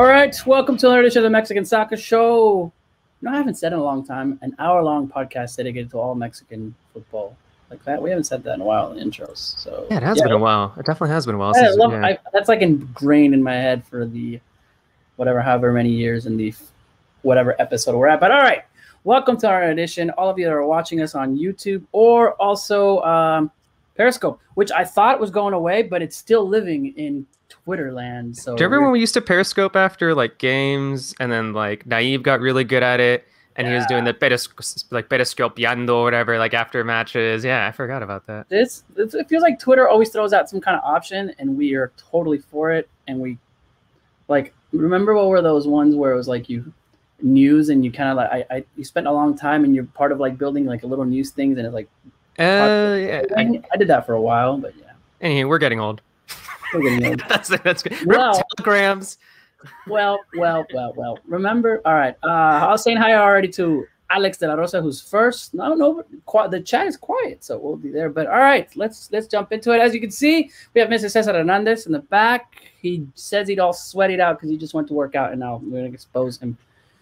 All right, welcome to another edition of the Mexican Soccer Show. No, I haven't said in a long time. An hour-long podcast dedicated to all Mexican football like that. We haven't said that in a while in intros. So Yeah, it has Yeah. been a while. It definitely has been a while. I since- love, yeah. I, that's like ingrained in my head for the whatever, however many years in the whatever episode we're at. But all right, welcome to our edition. All of you that are watching us on YouTube or also um, Periscope, which I thought was going away, but it's still living in Twitter land. So Do you remember when we used to Periscope after like games, and then like Naive got really good at it, and he was doing the peris- like periscopiando or whatever, like after matches. Yeah, I forgot about that. this, this it feels like Twitter always throws out some kind of option, and we are totally for it. And we like remember what were those ones where it was like you news and you kind of like I, I you spent a long time and you're part of like building like a little news things and it's like Uh, yeah. I, I, did that for a while, but yeah, anyway, we're getting old. We're getting old. that's that's good. Well- telegrams. well, well, well, well. Remember, all right. Uh, I was saying hi already to Alex De La Rosa, who's first. No, no, qui- the chat is quiet, so we'll be there. But all right, let's let's jump into it. As you can see, we have Mr. Cesar Hernandez in the back. He says he'd all sweated out because he just went to work out, and now we're gonna expose him.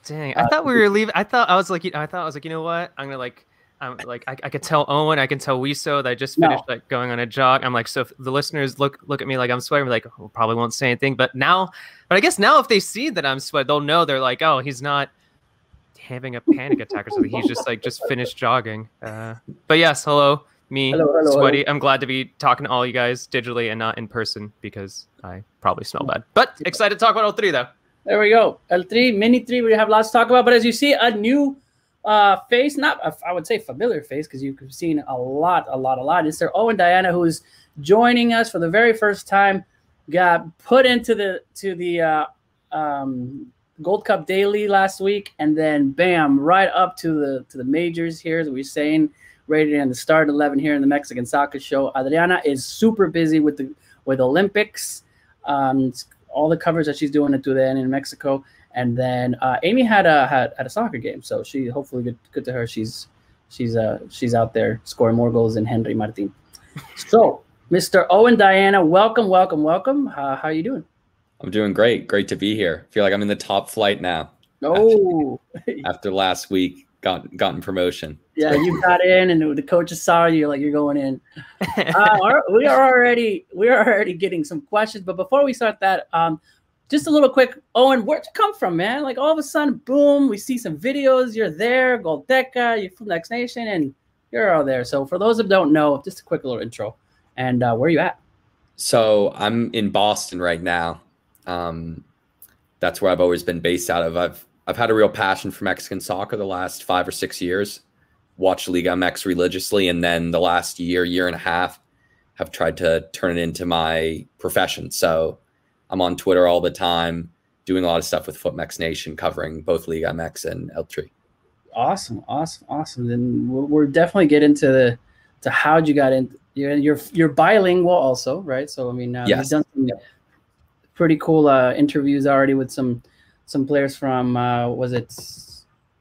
Dang, I Uh, thought we were leaving. I thought I was like, I thought I was like, you know what? I'm gonna like, I'm like, I, I could tell Owen, I can tell Wiso that I just No. finished like going on a jog. I'm like, so if the listeners look look at me like I'm sweating, like, oh, probably won't say anything. But now, but I guess now if they see that I'm sweating, they'll know. They're like, oh, he's not having a panic attack or something. He's just like just finished jogging. Uh, but yes, hello, me, Hello, hello, sweaty. I'm glad to be talking to all you guys digitally and not in person because I probably smell bad. But excited to talk about all three though. There we go. El Tri, mini Tri. We have lots to talk about, but as you see, a new uh, face, not I would say familiar face, because you've seen a lot, a lot, a lot. It's their Owen Diana, who is joining us for the very first time. Got put into the to the uh, um, Gold Cup Daily last week, and then bam, right up to the to the majors here. As we're saying, rated in the start eleven here in the Mexican Soccer Show. Adriana is super busy with the with Olympics. Um, all the coverage that she's doing at TUDN in Mexico. And then uh, Amy had a had, had a soccer game, so she hopefully good good to her. She's she's uh she's out there scoring more goals than Henry Martin. so, Mr. Owen Diana, welcome, welcome, welcome. Uh, how are you doing? I'm doing great. Great to be here. Feel like I'm in the top flight now Oh, after last week. Got gotten promotion. yeah, you got in, and the coaches saw you like you're going in. uh, we are already we are already getting some questions, but before we start that, um, just a little quick, Owen, where'd you come from, man? Like all of a sudden, boom, we see some videos. You're there, Goldeca, you're from Next Nation, and you're all there. So for those that don't know, just a quick little intro, and uh, where you at? So I'm in Boston right now. Um, that's where I've always been based out of. I've I've had a real passion for Mexican soccer the last five or six years. Watched Liga MX religiously, and then the last year, year and a half, have tried to turn it into my profession. So I'm on Twitter all the time, doing a lot of stuff with FootMex Nation, covering both Liga MX and El Tri. Awesome, awesome, awesome. Then we'll, we'll definitely get into the to how you got in. You're you're you're bilingual also, right? So I mean, uh, Yes. you've done some pretty cool uh, interviews already with some some players from uh, was it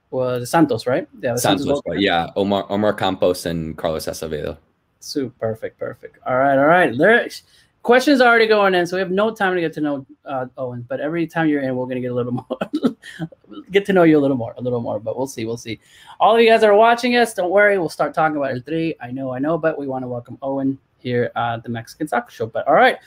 was Santos, right? Yeah, Santos, but yeah, Omar Omar Campos and Carlos Acevedo. Super perfect, perfect. All right, all right. There questions are already going in, so we have no time to get to know uh, Owen. But every time you're in, we're gonna get a little more, get to know you a little more, a little more. But we'll see, we'll see. All of you guys are watching us, don't worry. We'll start talking about El Tri. I know, I know, but we want to welcome Owen here at the Mexican Soccer Show. But all right,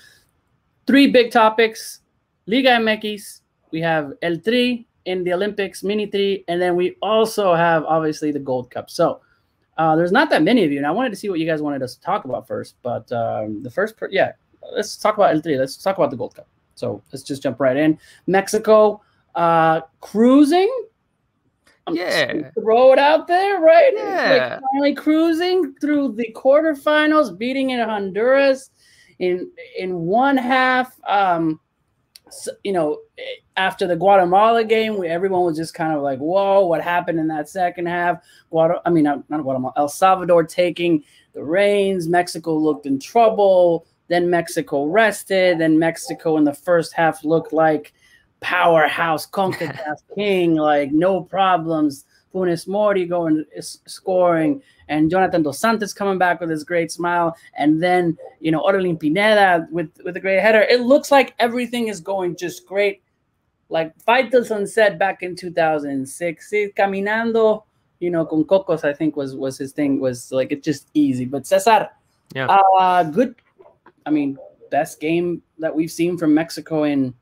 three big topics: Liga MX. We have El Tri in the Olympics, Mini Tri, and then we also have obviously the Gold Cup. So. Uh, there's not that many of you, and I wanted to see what you guys wanted us to talk about first. But um, the first, per- yeah, let's talk about El Tri. Let's talk about the Gold Cup. So let's just jump right in. Mexico uh, cruising. I'm Yeah. throw it out there, right? Yeah. Like finally cruising through the quarterfinals, beating in Honduras in in one half. Um, s- you know, after the Guatemala game, we, everyone was just kind of like, "Whoa, what happened in that second half?" Guatemala, I mean, not, not Guatemala, El Salvador taking the reins. Mexico looked in trouble. Then Mexico rested. Then Mexico in the first half looked like powerhouse CONCACAF king, like no problems. Funes Mori going is scoring, and Jonathan Dos Santos coming back with his great smile, and then you know Orbelin Pineda with with a great header. It looks like everything is going just great. like Till Sunset back in 2006. Sí, caminando, you know, con cocos, I think was was his thing. Was like it's just easy. But Cesar, Yeah. uh, good. I mean, best game that we've seen from Mexico in.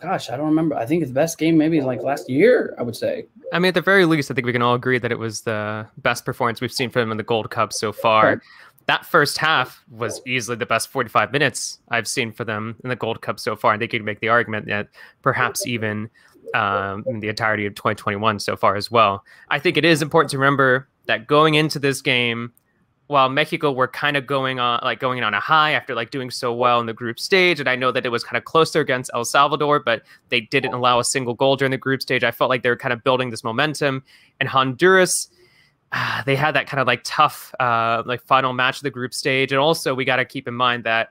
Gosh, I don't remember. I think it's best game maybe like last year. I would say. I mean, at the very least, I think we can all agree that it was the best performance we've seen from him in the Gold Cup so far. Right. That first half was easily the best 45 minutes I've seen for them in the Gold Cup so far. I think you could make the argument that perhaps even um, in the entirety of 2021 so far as well. I think it is important to remember that going into this game, while Mexico were kind of going on like going on a high after like doing so well in the group stage, and I know that it was kind of closer against El Salvador, but they didn't allow a single goal during the group stage. I felt like they were kind of building this momentum, and Honduras. ah, They had that kind of like tough, uh, like final match of the group stage, and also we got to keep in mind that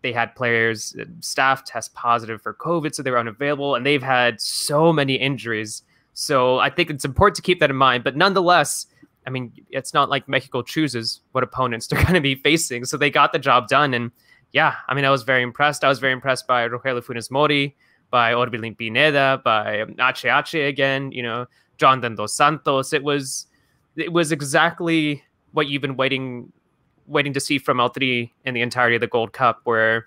they had players, uh, staff test positive for COVID, so they were unavailable, and they've had so many injuries. So I think it's important to keep that in mind. But nonetheless, I mean, it's not like Mexico chooses what opponents they're going to be facing. So they got the job done. And yeah, I mean, I was very impressed. I was very impressed by Rogelio Funes Mori, by Orbelin Pineda, by um, Ache Ache again, you know, Jonathan Dos Santos. It was, it was exactly what you've been waiting, waiting to see from El Tri in the entirety of the Gold Cup, where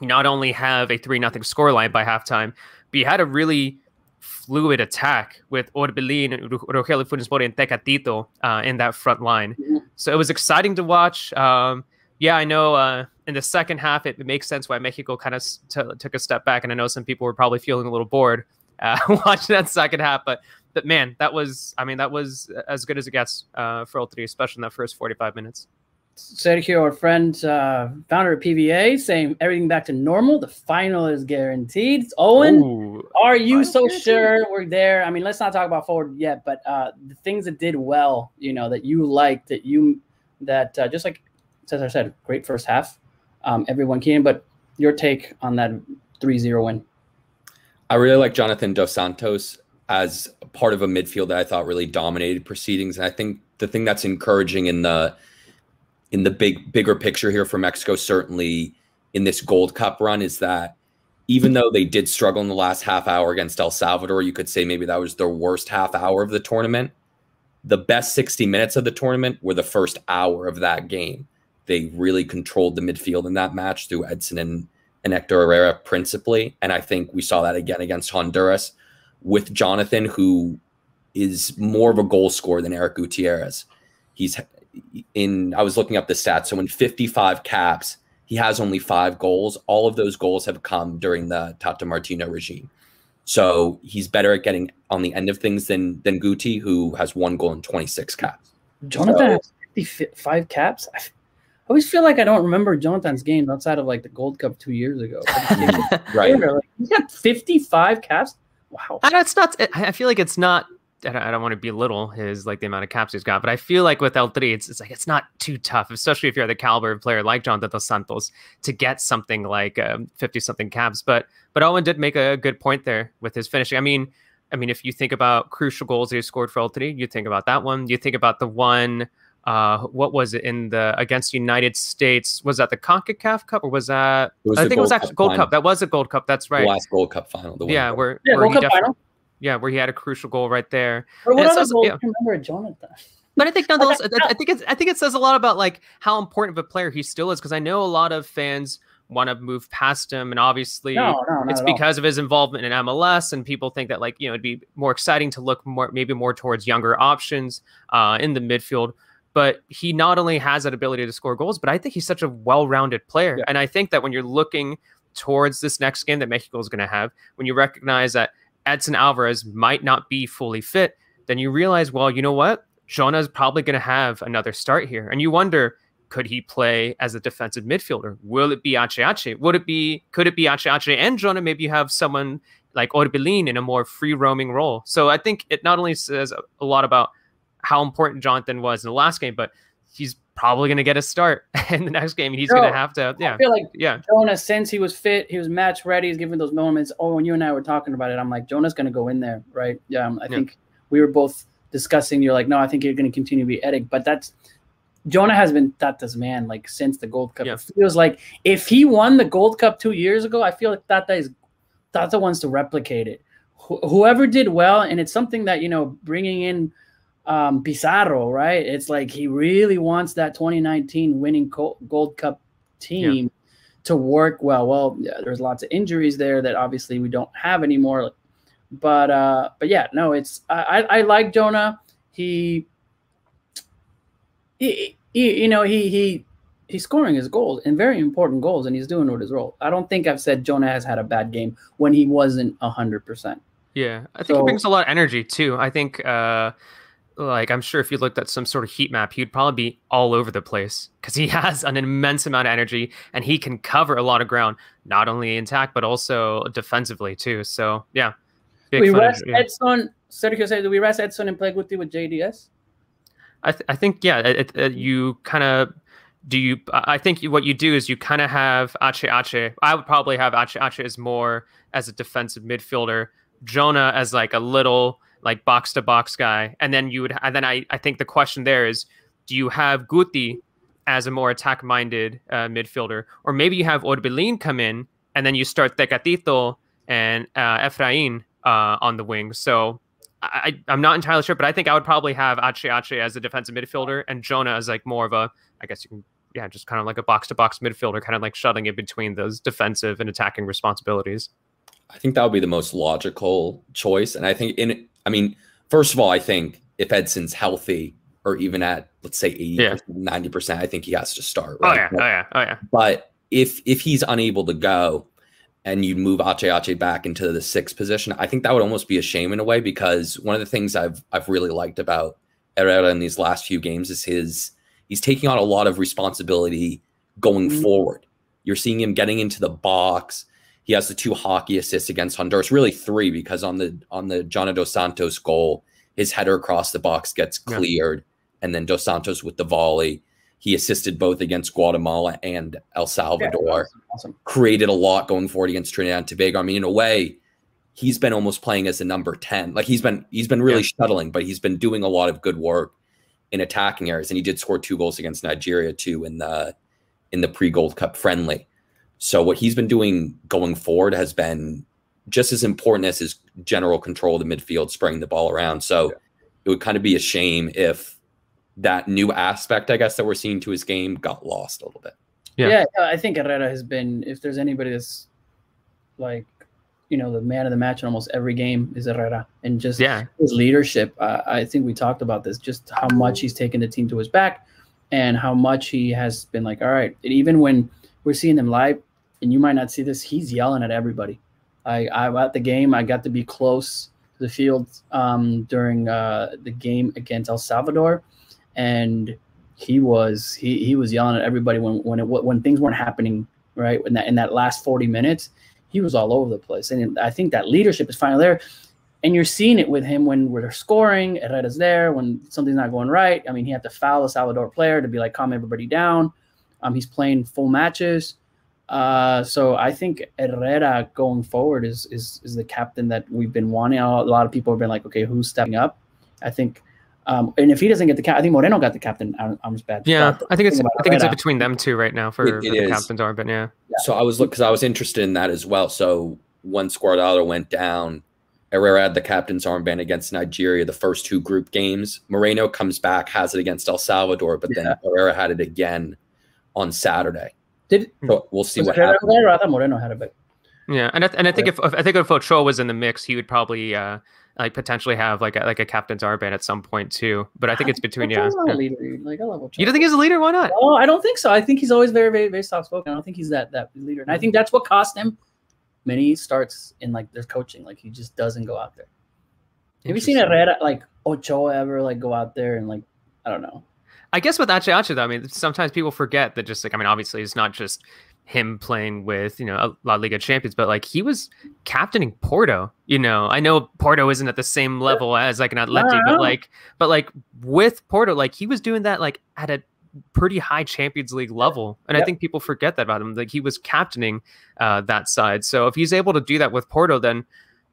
you not only have a 3 nothing scoreline by halftime, but you had a really fluid attack with Orbelin, Rogelio Funes Mori, and Tecatito uh, in that front line. Mhm. So it was exciting to watch. Um, yeah, I know uh, in the second half, it, it makes sense why Mexico kind of t- took a step back. And I know some people were probably feeling a little bored uh, watching that second half. But, but man, that was, I mean, that was as good as it gets uh, for El Tri, especially in that first 45 minutes. Sergio, our friend, uh, founder of PVA, saying everything back to normal. The final is guaranteed. Owen, Ooh, are you final so guaranteed? sure we're there? I mean, let's not talk about forward yet, but uh, the things that did well, you know, that you liked, that you, that uh, just like Cesar said, great first half. Um, everyone keen, but your take on that 3-0 win. I really like Jonathan Dos Santos as part of a midfield that I thought really dominated proceedings. And I think the thing that's encouraging in the in the big bigger picture here for Mexico, certainly in this Gold Cup run, is that even though they did struggle in the last half hour against El Salvador, you could say maybe that was their worst half hour of the tournament. The best 60 minutes of the tournament were the first hour of that game. They really controlled the midfield in that match through Edson and, and Hector Herrera principally. And I think we saw that again against Honduras with Jonathan, who is more of a goal scorer than Erick Gutierrez. He's in, I was looking up the stats. So in 55 caps, he has only five goals. All of those goals have come during the Tata Martino regime. So he's better at getting on the end of things than than Guti, who has one goal in 26 caps. Jonathan has 55 caps. I f- I always feel like I don't remember Jonathan's games outside of like the Gold Cup two years ago. Right. Like, he's got 55 caps. Wow. I know it's not. I I feel like it's not. I don't, I don't want to belittle his like the amount of caps he's got, but I feel like with El Tri, it's, it's like it's not too tough, especially if you're the caliber of player like Jonathan Dos Santos to get something like fifty something caps. But but Owen did make a good point there with his finishing. I mean, I mean, if you think about crucial goals that he scored for El Tri, you think about that one. You think about the one. Uh, what was it in the against United States? Was that the Concacaf Cup or was that? Was I think it was Gold actually Cup Gold final. Cup. That was a Gold Cup. That's The right. last Gold Cup final. The Yeah, winner. where Yeah, where Gold Cup final. Yeah, where he had a crucial goal right there. But what other goals yeah. remember Jonathan? But I think nonetheless, I, I think it's I think it says a lot about like how important of a player he still is because I know a lot of fans want to move past him, and obviously No, no, it's at all. because of his involvement in MLS, and people think that like you know it'd be more exciting to look more maybe more towards younger options uh, in the midfield. But he not only has that ability to score goals, but I think he's such a well-rounded player, Yeah. and I think that when you're looking towards this next game that Mexico is going to have, when you recognize that Edson Alvarez might not be fully fit, then you realize, well, you know what? Jonah's probably going to have another start here. And you wonder, could he play as a defensive midfielder? Will it be Ache Ache? Would it be, could it be Ache Ache and Jonah? Maybe you have someone like Orbelin in a more free roaming role. So I think it not only says a lot about how important Jonathan was in the last game, but he's probably going to get a start in the next game. He's going to have to, Yeah, I yeah, feel like yeah. Jonah, since he was fit, he was match ready. He's giving those moments. Oh, when you and I were talking about it, I'm like, Jonah's going to go in there, right? Yeah, um, I Yeah. think we were both discussing. You're like, no, I think you're going to continue to be Edic, but that's Jonah has been Tata's man like since the Gold Cup. Yeah. It feels like if he won the Gold Cup two years ago, I feel like Tata is the ones to replicate it. Wh- whoever did well, and it's something that you know, bringing in um, Pizarro, right? It's like he really wants that 2019 winning Gold Cup team yeah. to work well. Well, yeah, there's lots of injuries there that obviously we don't have anymore. But uh, but yeah, no, it's I, I like Jonah. He, he, he you know he he he's scoring his goals and very important goals, and he's doing with his role. I don't think I've said Jonah has had a bad game when he wasn't a hundred percent. Yeah, I think so, he brings a lot of energy too. I think uh, like I'm sure if you looked at some sort of heat map, he'd probably be all over the place because he has an immense amount of energy and he can cover a lot of ground, not only in attack but also defensively too. So yeah, we rest yeah. Edson. Sergio said, "Do we rest Edson and play Guti with JDS?" I, th- I think yeah, it, it, you kind of do you. I think what you do is you kind of have Ache Ache. I would probably have Ache Ache as more as a defensive midfielder, Jonah as like a little like box to box guy, and then you would. And then I I think the question there is, do you have Guti as a more attack minded uh, midfielder, or maybe you have Orbelin come in and then you start Tecatito and uh, Efrain uh, on the wing. So I, I'm not entirely sure, but I think I would probably have Ache Ache as a defensive midfielder and Jonah as like more of a, I guess you can, yeah, just kind of like a box to box midfielder, kind of like shutting in between those defensive and attacking responsibilities. I think that would be the most logical choice. And I think in I mean, first of all, I think if Edson's healthy or even at let's say 80 yeah. 90%, I think he has to start. Oh, right? Oh yeah, but, oh yeah, oh yeah. But if if he's unable to go and you move Ache Ache back into the sixth position, I think that would almost be a shame in a way because one of the things I've I've really liked about Herrera in these last few games is his he's taking on a lot of responsibility going mm-hmm. forward. You're seeing him getting into the box he has the two hockey assists against Honduras, really three, because on the on the John Dos Santos goal, his header across the box gets cleared, yeah. and then Dos Santos with the volley. He assisted both against Guatemala and El Salvador. Yeah, awesome, awesome. Created a lot going forward against Trinidad and Tobago. I mean, in a way, he's been almost playing as a number 10. Like he's been he's been really yeah. shuttling, but he's been doing a lot of good work in attacking areas. And he did score two goals against Nigeria too in the in the pre-Gold Cup friendly. So what he's been doing going forward has been just as important as his general control of the midfield, spraying the ball around. So yeah. it would kind of be a shame if that new aspect, I guess, that we're seeing to his game got lost a little bit. Yeah, yeah I think Herrera has been, if there's anybody that's like, you know, the man of the match in almost every game is Herrera. And just yeah. his leadership, uh, I think we talked about this, just how much he's taken the team to his back and how much he has been like, all right. And even when we're seeing him live, and you might not see this, he's yelling at everybody. I, I at the game, I got to be close to the field um, during uh, the game against El Salvador, and he was he he was yelling at everybody when when it when things weren't happening right? In that in that last 40 minutes he was all over the place. And i think that leadership is finally there and you're seeing it with him when we're scoring herrera's there when something's not going right. I mean he had to foul a salvador player to be like calm everybody down um, he's playing full matches uh, so I think Herrera going forward is is is the captain that we've been wanting. A lot of people have been like, okay, who's stepping up? I think, um, and if he doesn't get the cap, I think Moreno got the captain arms bad. Yeah, I think it's I think it's between them two right now for, it, it for the captain's arm, but yeah. yeah. So I was look because I was interested in that as well. So once Guardado went down, Herrera had the captain's armband against Nigeria the first two group games. Moreno comes back, has it against El Salvador, but yeah. then Herrera had it again on Saturday. Did so we'll see what happens. There, I thought Moreno had a bit. Yeah, and I, and I think if I think if Ochoa was in the mix, he would probably uh, like potentially have like a, like a captain's armband at some point too. But I think it's between yeah. yeah. Leader. Like I love Ochoa. You don't think he's a leader? Why not? Oh, I don't think so. I think he's always very very very soft spoken. I don't think he's that that leader, and I think that's what cost him many starts in like their coaching. Like he just doesn't go out there. Have you seen Herrera like Ochoa ever like go out there and like I don't know I guess with Ache Ache, though, I mean, sometimes people forget that just like, I mean, obviously it's not just him playing with, you know, La Liga champions, but like he was captaining Porto, you know, I know Porto isn't at the same level as like an Atleti, but like, but like with Porto, like he was doing that like at a pretty high Champions League level. And yep. I think people forget that about him. Like he was captaining uh, that side. So if he's able to do that with Porto, then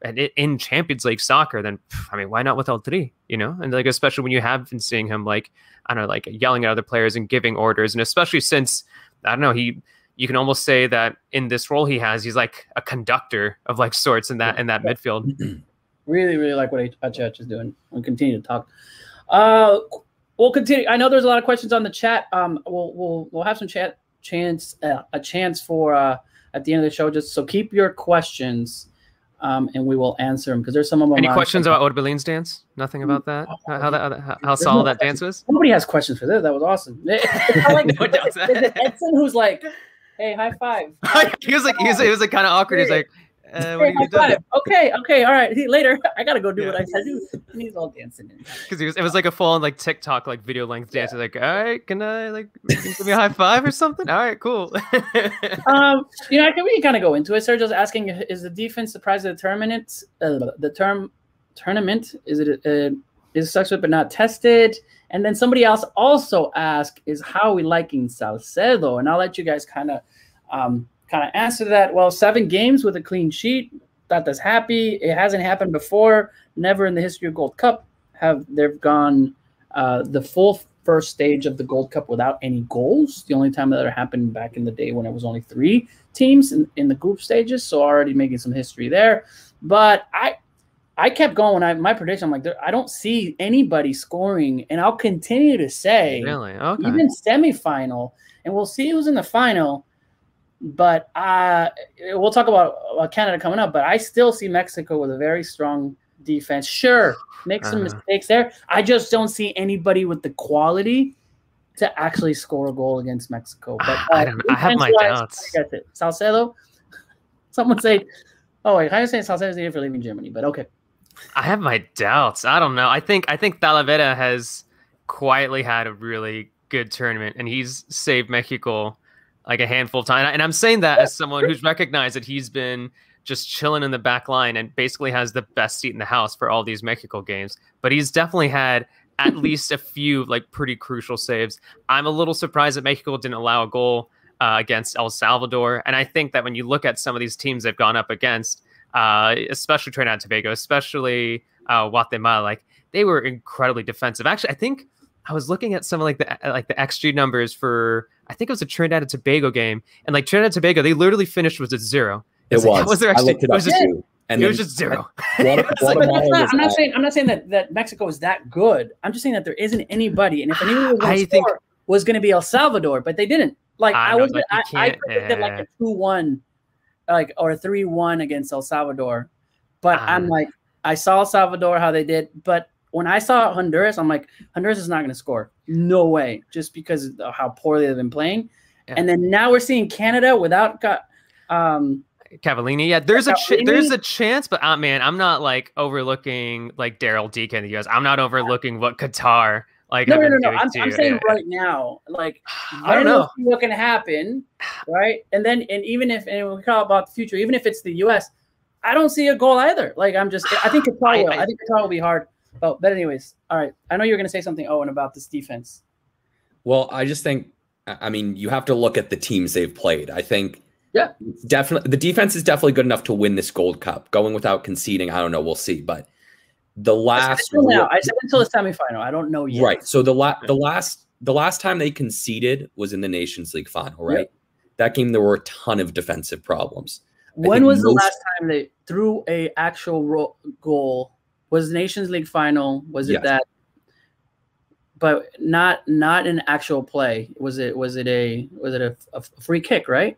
and in Champions League soccer, then I mean, why not with El Tri? You know, and like especially when you have been seeing him like I don't know, like yelling at other players and giving orders, and especially since I don't know he you can almost say that in this role he has, he's like a conductor of like sorts in that in that midfield. Really, really like what Achach is doing. We'll continue to talk. Uh, we'll continue. I know there's a lot of questions on the chat. Um, we'll we'll we'll have some chat chance uh, a chance for uh at the end of the show. Just so keep your questions. Um, and we will answer them because there's some of them. Any questions about Orbelin's dance? Nothing about that? How, how that how, how solid no that dance was? Nobody has questions for this. That was awesome. like, no Edson, who's like, "Hey, high five. he was like, he was, he was like kind of awkward. He's like, uh, what are you Okay, okay, all right. Later, I gotta go do yeah. what I said do. And he's all dancing. Because it was, it was like a full on like TikTok like video length dance. Yeah. Like, all right, can I like give me a high five or something? All right, cool. um, you know, I can we can kind of go into it. Sergio's asking, is the defense the prize of the tournament? Uh, the term tournament is it uh, is sucks with but not tested? And then somebody else also asked, is how we liking Salcedo? And I'll let you guys kind of um, kind of answer that. Well, seven games with a clean sheet. That's happy. It hasn't happened before. Never in the history of Gold Cup have they've gone uh, the full first stage of the Gold Cup without any goals. The only time that ever happened back in the day when it was only three teams in, in the group stages. So already making some history there. But I I kept going. I my prediction. I'm like, I don't see anybody scoring, and I'll continue to say, really, okay. even semifinal, and we'll see who's in the final. But uh, we'll talk about uh, Canada coming up. But I still see Mexico with a very strong defense. Sure, make some uh-huh. mistakes there. I just don't see anybody with the quality to actually score a goal against Mexico. But uh, I, don't, I have my doubts. I get it. Salcedo. Someone say, "Oh wait, how you saying Salcedo's here for leaving Germany?" But okay. I have my doubts. I don't know. I think I think Talavera has quietly had a really good tournament, and he's saved Mexico like a handful of times. And I'm saying that as someone who's recognized that he's been just chilling in the back line and basically has the best seat in the house for all these Mexico games. But he's definitely had at least a few like pretty crucial saves. I'm a little surprised that Mexico didn't allow a goal uh, against El Salvador. And I think that when you look at some of these teams they've gone up against, uh, especially Trinidad and Tobago, especially uh, Guatemala, like they were incredibly defensive. Actually, I think I was looking at some of like the like the XG numbers for I think it was a Trinidad and Tobago game, and like Trinidad and Tobago, they literally finished with a zero. It was. Like, was there actually, I looked it, up it was just, And it was just zero. not, I'm not saying I'm not saying that, that Mexico is that good. I'm just saying that there isn't anybody, and if anyone was going to score, was going to be El Salvador, but they didn't. Like I, I was, like I, I predicted like a two one, like or a three one against El Salvador, but um, I'm like I saw El Salvador how they did, but when I saw Honduras, I'm like Honduras is not going to score. No way, just because of how poorly they've been playing. Yeah. And then now we're seeing Canada without um Cavallini. Yeah, there's a ch- there's a chance, but uh, man, I'm not like overlooking like Daryl Deacon in the US. I'm not overlooking what Qatar like. No, no, no, no. I'm, I'm saying yeah. right now, like I don't know what can happen, right? And then and even if and we talk about the future, even if it's the US, I don't see a goal either. Like I'm just I think Qatar will. I, I, I think Qatar will be hard. Oh, but anyways, all right. I know you're going to say something, Owen, about this defense. Well, I just think, I mean, you have to look at the teams they've played. I think, yeah, definitely the defense is definitely good enough to win this Gold Cup. Going without conceding, I don't know. We'll see. But the last, I said, now, I said until the semifinal. I don't know yet. Right. So the la- the last the last time they conceded was in the Nations League final. Right. Yep. That game there were a ton of defensive problems. When was most- the last time they threw a actual ro- goal was Nations League final. Was it yes. that? But not not an actual play. Was it was it a was it a, a free kick? Right.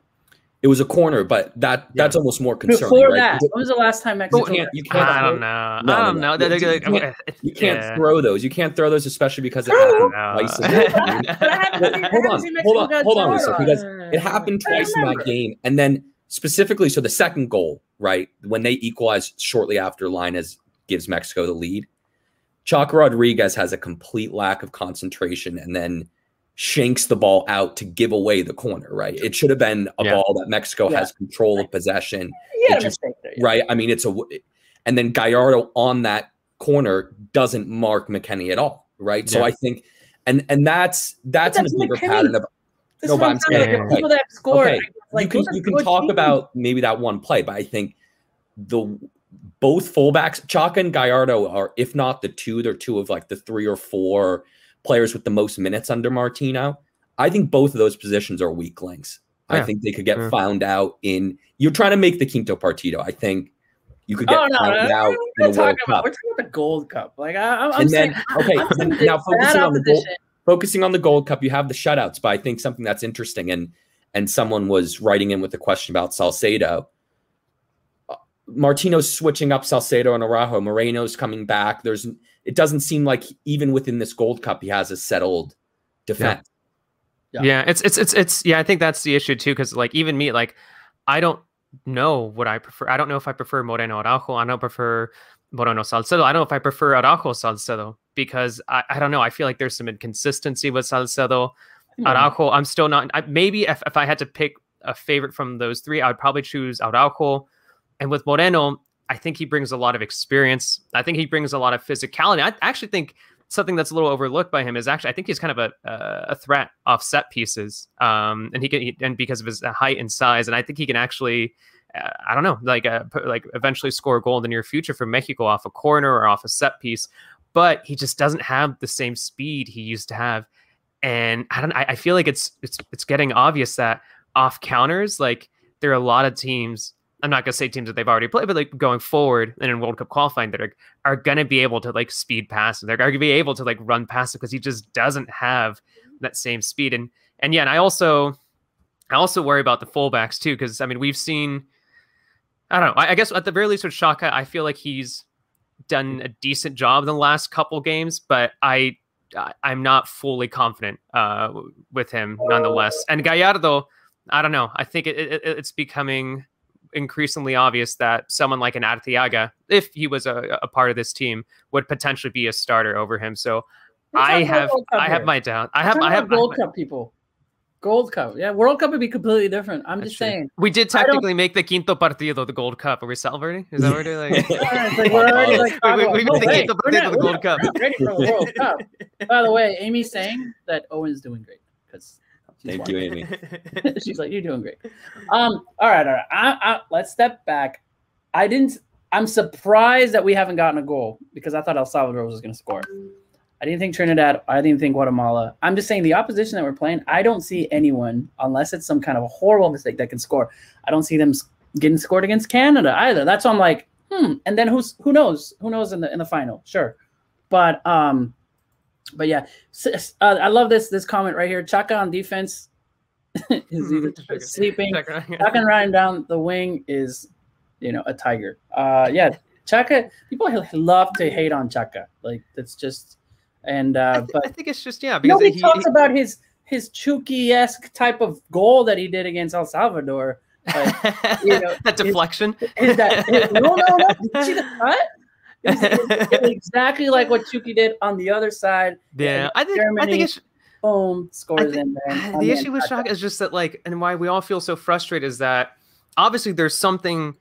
It was a corner, but that that's yeah. almost more concerning. Before right? that, when was the last time Mexico? You can't, you can't I don't know. No, I don't no, know. You, can't, you can't yeah. throw those. You can't throw those, especially because it happened twice. hold on, hold on, hold on, Lisa, because it happened twice in that game, and then specifically, so the second goal, right, when they equalized shortly after Lainez gives Mexico the lead. Chaka Rodriguez has a complete lack of concentration and then shanks the ball out to give away the corner, right? It should have been a yeah. ball that Mexico yeah. has control of possession. Yeah, just, there, yeah, right? I mean, it's a and then Gallardo on that corner doesn't mark McKennie at all, right? So I think and and that's that's, that's in a bigger McKennie. pattern of no, but I'm saying people that score. Okay. Like, you can you can talk teams. about maybe that one play, but I think the both fullbacks, Chaka and Gallardo are, if not the two, they're two of like the three or four players with the most minutes under Martino. I think both of those positions are weak links. I think they could get Yeah. found out in. You're trying to make the Quinto Partido. I think you could get Oh no, found no, no, out we're, in the World talking about, Cup. we're talking about the Gold Cup. Like I, I'm, I'm And saying, then, okay, I'm saying now focusing on the goal, opposition. focusing on the Gold Cup, you have the shutouts, but I think something that's interesting, and and someone was writing in with a question about Salcedo. Martino's switching up Salcedo and Araujo. Moreno's coming back. There's it doesn't seem like even within this Gold Cup he has a settled defense. Yeah. Yeah. it's it's it's it's yeah. I think that's the issue too, because like even me, like I don't know what I prefer. I don't know if I prefer Moreno Araujo. I don't prefer Moreno Salcedo. I don't know if I prefer Araujo Salcedo because I, I don't know. I feel like there's some inconsistency with Salcedo. Hmm. Araujo, I'm still not. I, maybe if, if I had to pick a favorite from those three, I would probably choose Araujo. And with Moreno, I think he brings a lot of experience. I think he brings a lot of physicality. I actually think something that's a little overlooked by him is actually I think he's kind of a uh, a threat off set pieces. Um, and he can and because of his height and size, and I think he can actually. Uh, I don't know, like uh, like eventually score a goal in the near future for Mexico off a corner or off a set piece, but he just doesn't have the same speed he used to have and I don't. I, I feel like it's it's it's getting obvious that off counters, like there are a lot of teams. I'm not gonna say teams that they've already played, but like going forward and in World Cup qualifying that are are gonna be able to like speed past him. They're gonna be able to like run past it because he just doesn't have that same speed. And and yeah, and I also I also worry about the fullbacks too because I mean we've seen. I don't know. I, I guess at the very least with Chaka, I feel like he's done a decent job in the last couple games, but I I- I'm not fully confident uh, with him nonetheless. And Gallardo, I don't know. I think it, it, it's becoming increasingly obvious that someone like an Arteaga, if he was a, a part of this team, would potentially be a starter over him. So I have I have my doubt. I have I have Gold I- Cup people. Gold Cup, yeah. World Cup would be completely different. I'm That's just true. saying. We did technically make the Quinto Partido the Gold Cup. Are we celebrating? Is that what we're doing? Like, Yeah, like we're already like we, we, we made the. Quinto Partido not- the Gold Cup. ready for World Cup. By the way, Amy's saying that Owen's doing great because Thank you, Amy. She's like, you're doing great. Um, all right, all right. I, I, let's step back. I didn't. I'm surprised that we haven't gotten a goal because I thought El Salvador was going to score. I didn't think Trinidad. I didn't think Guatemala. I'm just saying the opposition that we're playing. I don't see anyone unless it's some kind of a horrible mistake that can score. I don't see them getting scored against Canada either. That's why I'm like, hmm. And then who's who knows? Who knows in the in the final? Sure, but um, but yeah, uh, I love this this comment right here. Chaka on defense is either sleeping. Chaka riding down the wing is, you know, a tiger. Uh, yeah, Chaka. People love to hate on Chaka. Like that's just, and I, uh, th- but I think it's just yeah because nobody he, talks he- about his his Chucky esque type of goal that he did against El Salvador. Like, you know, that deflection. Is that his, no, no, no? Did you see the cut? It was, it exactly like what Chucky did on the other side. yeah, I think I think it's Boom, scores think- in there. the issue with. Chaka is just that like and why we all feel so frustrated is that obviously there's something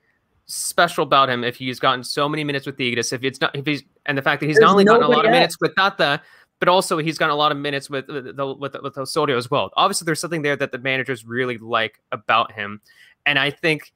special about him if he's gotten so many minutes with the Ignis if it's not if he's and the fact that he's There's not only gotten a lot of minutes with Tata but also he's gotten a lot of minutes with with the, with, with Osorio as well. Obviously, there's something there that the managers really like about him, and I think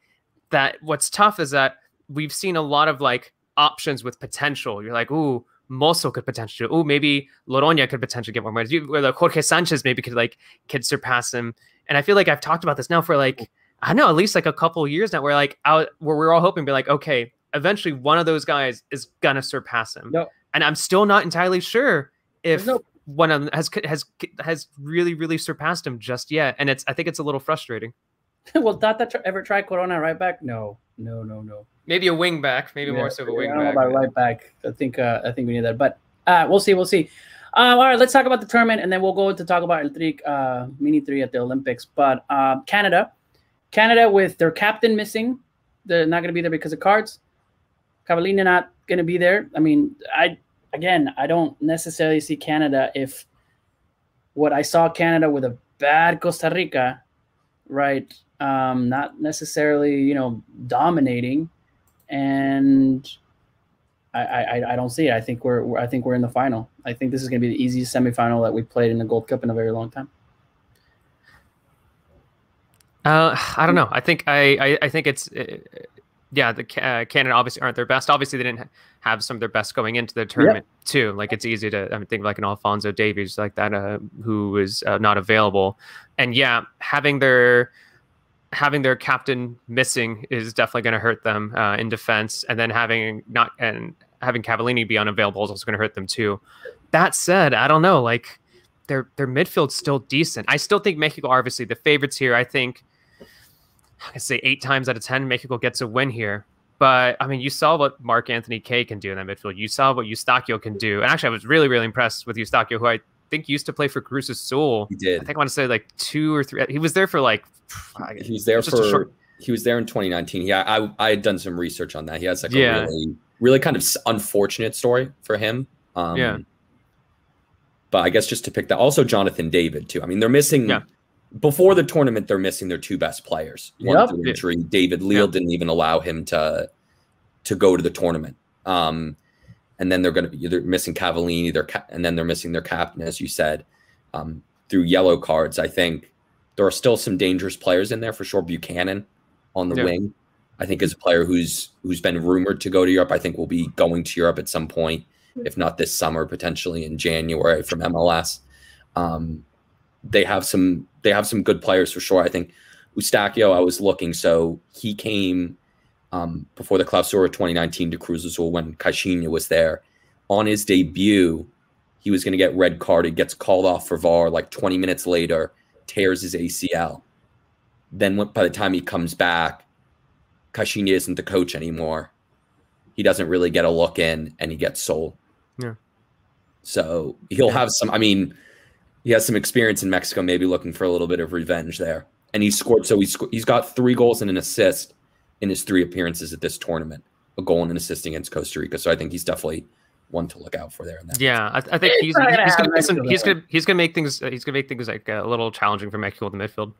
that what's tough is that we've seen a lot of like options with potential. You're like, ooh, Mosso could potentially, ooh, maybe Loroña could potentially get more minutes. You- Or the Jorge Sanchez maybe could like could surpass him. And I feel like I've talked about this now for like I don't know at least like a couple of years now. Where like out where we're all hoping, be like, okay, eventually one of those guys is gonna surpass him. Yep. And I'm still not entirely sure if no- one of them has has has really really surpassed him just yet. And it's I think it's a little frustrating. Will Tata ever try Corona right back? No, no, no, no. Maybe a wing back, maybe Yeah, more so of a I wing back. about right back. I think uh, I think we need that, but uh, we'll see. We'll see. Uh, all right, let's talk about the tournament, and then we'll go to talk about El uh, Mini Tri at the Olympics. But uh, Canada, Canada with their captain missing, they're not going to be there because of cards. Cavallini not going to be there. I mean, I again, I don't necessarily see Canada if what I saw Canada with a bad Costa Rica, right? Um, not necessarily, you know, dominating, and I, I, I don't see it. I think we're, I think we're in the final. I think this is going to be the easiest semifinal that we played in the Gold Cup in a very long time. Uh, I don't know. I think I I, I think it's uh, yeah. The uh, Canada obviously aren't their best. Obviously, they didn't have some of their best going into the tournament too. Like it's easy to I mean, think of like an Alfonso Davies like that uh, who is uh, not available. And yeah, having their having their captain missing is definitely going to hurt them uh, in defense, and then having not and having Cavallini be unavailable is also going to hurt them too. That said, I don't know, like their their midfield's still decent. I still think Mexico obviously the favorites here. I think I can say eight times out of ten, Mexico gets a win here. But I mean, you saw what Mark Anthony Kaye can do in that midfield. You saw what Eustaquio can do. And actually, I was really, really impressed with Eustaquio, who I think used to play for Cruz Azul. He did. I think I want to say like two or three. He was there for like. He was there for. short- He was there in 2019. Yeah, I I had done some research on that. He has like Yeah. a really really kind of unfortunate story for him. Um, Yeah. But I guess just to pick that, also Jonathan David too. I mean, they're missing. Yeah. Before the tournament, they're missing their two best players. One Yep. through injury. David Lille Yeah. didn't even allow him to to go to the tournament. Um, and then they're going to be they're missing Cavallini, their ca- and then they're missing their captain, as you said, um, through yellow cards. I think there are still some dangerous players in there for sure. Buchanan on the Yeah. wing, I think, is a player who's who's been rumored to go to Europe. I think will be going to Europe at some point, if not this summer, potentially in January from MLS. Um, they have some they have some good players for sure. I think Eustaquio, I was looking, so he came um, before the Clausura 2019 to Cruz Azul when Caixinha was there. On his debut, he was going to get red carded, gets called off for VAR like 20 minutes later, tears his ACL. Then when, by the time he comes back, Caixinha isn't the coach anymore. He doesn't really get a look in and he gets sold. Yeah. So he'll have some, I mean, he has some experience in Mexico, maybe looking for a little bit of revenge there. And he scored, so he's, he's got three goals and an assist in his three appearances at this tournament a goal and an assist against Costa Rica. So I think he's definitely one to look out for there. In that Yeah, I, I think It's he's not gonna he's gonna, he's gonna he's gonna make things he's gonna make things like uh, a little challenging for Mexico in the midfield.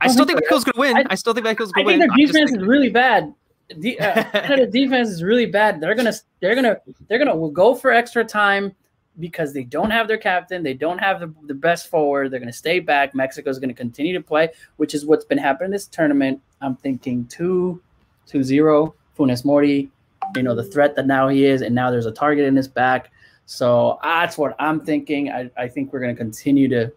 I I still think think Mexico's gonna win. I- I, still think Mexico's gonna win. their I just defense think- is really bad. The uh, Canada's defense is really bad. They're gonna they're gonna they're gonna go for extra time because they don't have their captain. They don't have the, the best forward. They're gonna stay back. Mexico's gonna continue to play, which is what's been happening this tournament. I'm thinking two, two zero. Funes Mori, you know the threat that now he is, and now there's a target in his back. So that's what I'm thinking. I, I think we're gonna continue to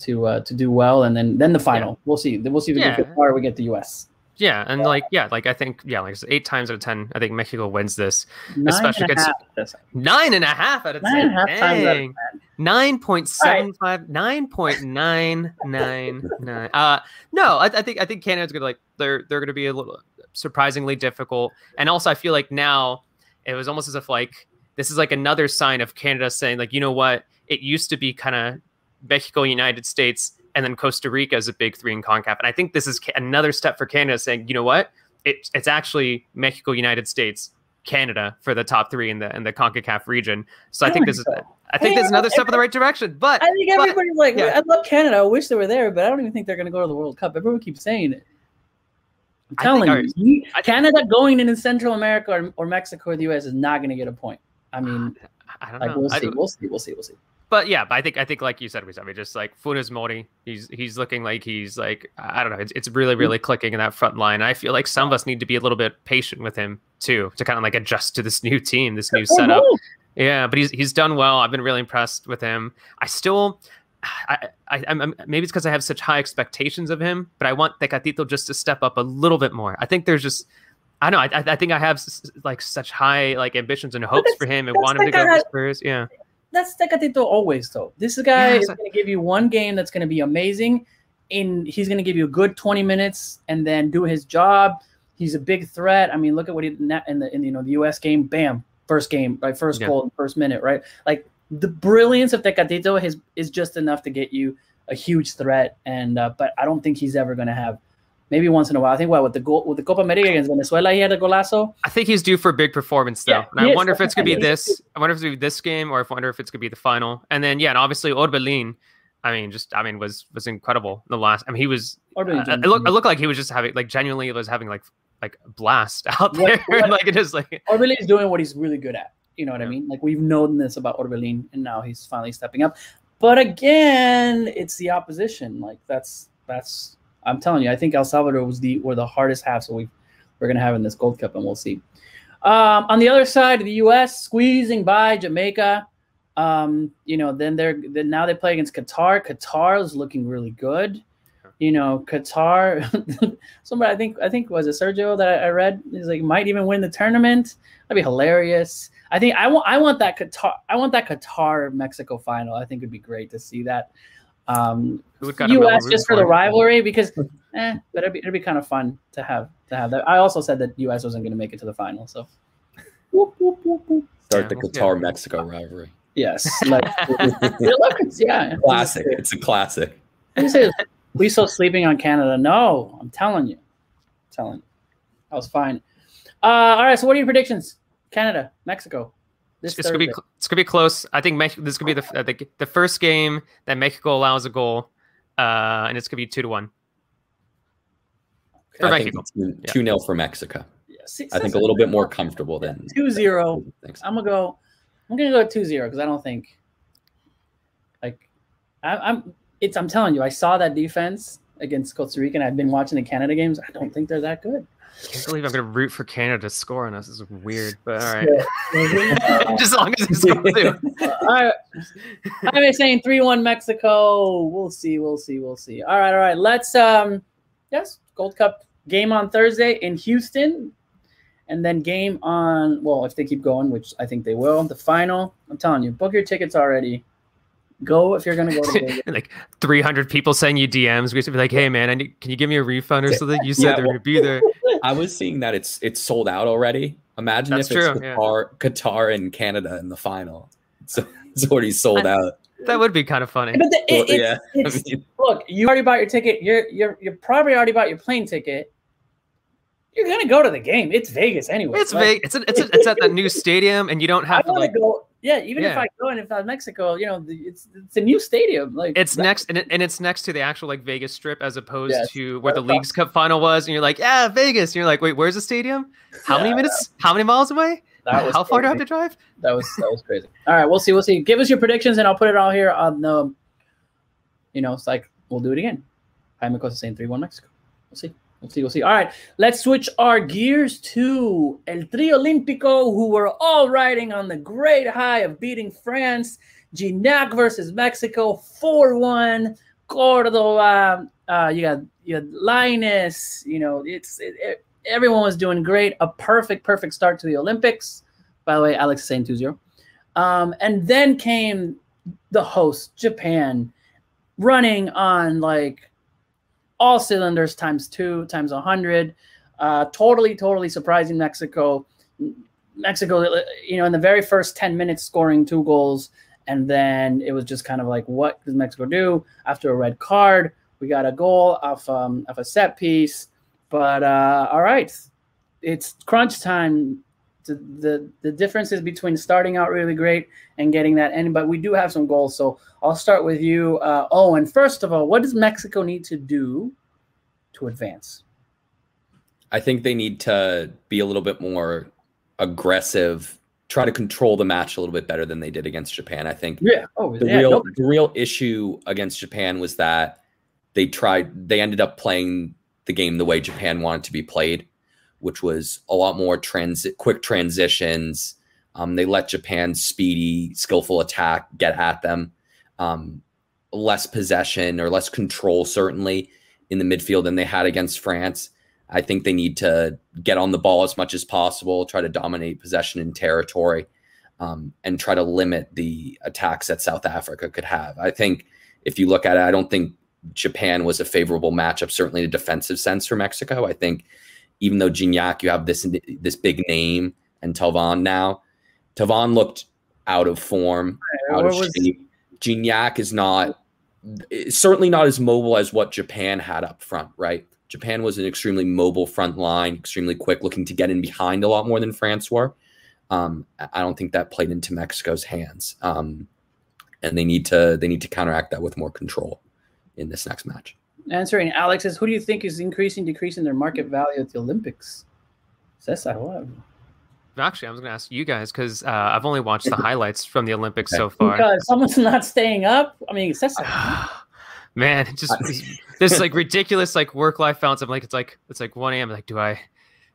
to uh, to do well, and then then the final. We'll see. We'll see if we Yeah. get far. We get the U.S. yeah, and like yeah, like I think yeah, like eight times out of ten, I think Mexico wins this. Nine Especially and a against- half. That's- Nine and a half out of Nine ten. and a half times out of Dang. Nine point seven five, nine point nine nine nine. Uh, no, I, I think I think Canada's gonna like they're they're gonna be a little surprisingly difficult, and also I feel like now it was almost as if like this is like another sign of Canada saying like you know what it used to be kind of Mexico, United States, and then Costa Rica is a big three in Concacaf, and I think this is another step for Canada saying you know what it, it's actually Mexico, United States. Canada for the top three in the in the Concacaf region, so I I think this is I think Yeah, there's another step in the right direction. But I think but- everybody's like, yeah. I love Canada. I wish they were there, but I don't even think they're going to go to the World Cup. Everyone keeps saying it. I'm telling think you, I- Canada going into Central America or, or Mexico or the U.S. is not going to get a point. I mean, I don't like know. we'll I see, we'll see, we'll see, we'll see. But yeah, but I think I think like you said, we just like Funes Mori, he's he's looking like he's like I don't know, it's, it's really really clicking in that front line. I feel like some of us need to be a little bit patient with him too to kind of like adjust to this new team, this new setup. Yeah, but he's he's done well. I've been really impressed with him. I still, I, I I'm, maybe it's because I have such high expectations of him, but I want Tecatito just to step up a little bit more. I think there's just. I don't know. I, I think I have like such high like ambitions and hopes for him and want him to go for Spurs. Yeah, That's Tecatito always though. This guy Yeah, is going to give you one game that's going to be amazing. In he's going to give you a good 20 minutes and then do his job. He's a big threat. I mean, look at what he did in the in the you know the U.S. game. Bam, first game, right? First Yeah. goal, first minute, right? Like the brilliance of Tecatito is is just enough to get you a huge threat. And uh, but I don't think he's ever going to have. Maybe once in a while. I think what with the goal with the Copa America against Venezuela, he had a golazo. I think he's due for a big performance though. Yeah, and I is. wonder if it's gonna be this. I wonder if it's gonna be this game or if I wonder if it's gonna be the final. And then yeah, and obviously Orbelin. I mean, just I mean, was was incredible. The last, I mean, he was. Orbelin Uh, it looked it looked like he was just having like genuinely was having like like blast out What- there. what- like it is like Orbelin is doing what he's really good at. You know what I mean? Like we've known this about Orbelin, and now he's finally stepping up. But again, it's the opposition. Like that's that's. I'm telling you, I think El Salvador was the were the hardest half. So we we're gonna have in this Gold Cup, and we'll see. Um, on the other side, the U.S. squeezing by Jamaica. Um, you know, then they're then now they play against Qatar. Qatar is looking really good. you know, Qatar. somebody I think I think was it Sergio that I, I read is like might even win the tournament. That'd be hilarious. I think I want I want that Qatar I want that Qatar Mexico final. I think it'd be great to see that. Um, U.S. just for the rivalry because, eh, but it'd be, it'd be kind of fun to have to have that. I also said that U.S. wasn't going to make it to the final, so whoop, whoop, whoop, start yeah, the Qatar Mexico rivalry. Yes, like, yeah, classic. It's a classic. You say we still sleeping on Canada? No, I'm telling you, I'm telling you, I was fine. Uh, all right, so what are your predictions? Canada, Mexico. This it's gonna be it's gonna be close. I think Mexico, this could be the, the the first game that Mexico allows a goal, uh, and it's gonna be two to one for I Mexico. Two 0 for Mexico. Yeah, see, I think a little bit more comfortable than 2-0. I'm gonna go. I'm gonna go 2-0 because I don't think like I, I'm. It's I'm telling you, I saw that defense against Costa Rica, and I've been watching the Canada games. I don't think they're that good. I can't believe I'm going to root for Canada to score on us. This is weird, but all right. Just as long as it's going to. all right. I'm saying 3 1 Mexico. We'll see. We'll see. We'll see. All right. All right. Let's, um, yes, Gold Cup game on Thursday in Houston. And then game on, well, if they keep going, which I think they will, the final. I'm telling you, book your tickets already. Go if you're gonna go to Vegas. like 300 people sending you DMs. We used to be like, "Hey man, need, can you give me a refund or something?" You said yeah, they're well, gonna be there. I was seeing that it's it's sold out already. Imagine That's if true, it's Qatar, yeah. Qatar and Canada in the final. So it's already sold I, out. That would be kind of funny. But the, it, well, yeah. It's, look, you already bought your ticket. You're you're you're probably already bought your plane ticket you're gonna go to the game. It's Vegas anyway. It's Vegas. It's a, it's a, it's at that new stadium, and you don't have I to like go. Yeah, even yeah. if I go and if I'm Mexico, you know, it's it's a new stadium. Like it's that, next and, it, and it's next to the actual like Vegas Strip as opposed yes, to where the Leagues Cup final was, and you're like, yeah, Vegas. And you're like, wait, where's the stadium? How yeah, many minutes? How many miles away? How far do I have to drive? That was that was crazy. All right, we'll see. We'll see. Give us your predictions, and I'll put it all here on the. You know, it's like we'll do it again. Jaime Acosta saying three one Mexico. We'll see. We'll see. We'll see. All right, let's switch our gears to El Tri Olímpico, who were all riding on the great high of beating France. Gignac versus Mexico, four-one. Cordova, uh, you got you got Lainez. You know, it's it, it, everyone was doing great. A perfect, perfect start to the Olympics. By the way, Alex is saying 2-0. Um, and then came the host, Japan, running on like all cylinders times two times a hundred. Uh, totally, totally surprising Mexico. Mexico, you know, in the very first 10 minutes, scoring two goals. And then it was just kind of like, what does Mexico do? After a red card, we got a goal off, um, of a set piece. But uh, all right, it's crunch time the, the the differences between starting out really great and getting that end. But we do have some goals. So I'll start with you. Uh, oh, and first of all, what does Mexico need to do to advance? I think they need to be a little bit more aggressive, try to control the match a little bit better than they did against Japan. I think yeah. Oh, the yeah, real no. the real issue against Japan was that they tried they ended up playing the game the way Japan wanted to be played which was a lot more transit, quick transitions. Um, they let Japan's speedy, skillful attack get at them. Um, less possession or less control, certainly, in the midfield than they had against France. I think they need to get on the ball as much as possible, try to dominate possession and territory, um, and try to limit the attacks that South Africa could have. I think if you look at it, I don't think Japan was a favorable matchup, certainly in a defensive sense for Mexico. I think even though Gignac, you have this this big name and Thauvin now. Thauvin looked out of form, out of was... shape. Gignac is not certainly not as mobile as what Japan had up front, right? Japan was an extremely mobile front line, extremely quick, looking to get in behind a lot more than France were. Um, I don't think that played into Mexico's hands, um, and they need to they need to counteract that with more control in this next match answering Alex is who do you think is increasing, decreasing their market value at the Olympics? What? Actually, I was going to ask you guys because uh, I've only watched the highlights from the Olympics so far. Because someone's not staying up. I mean, Cesar. Man, just this like ridiculous like work life balance. I'm like, it's like it's like 1 a.m. Like, do I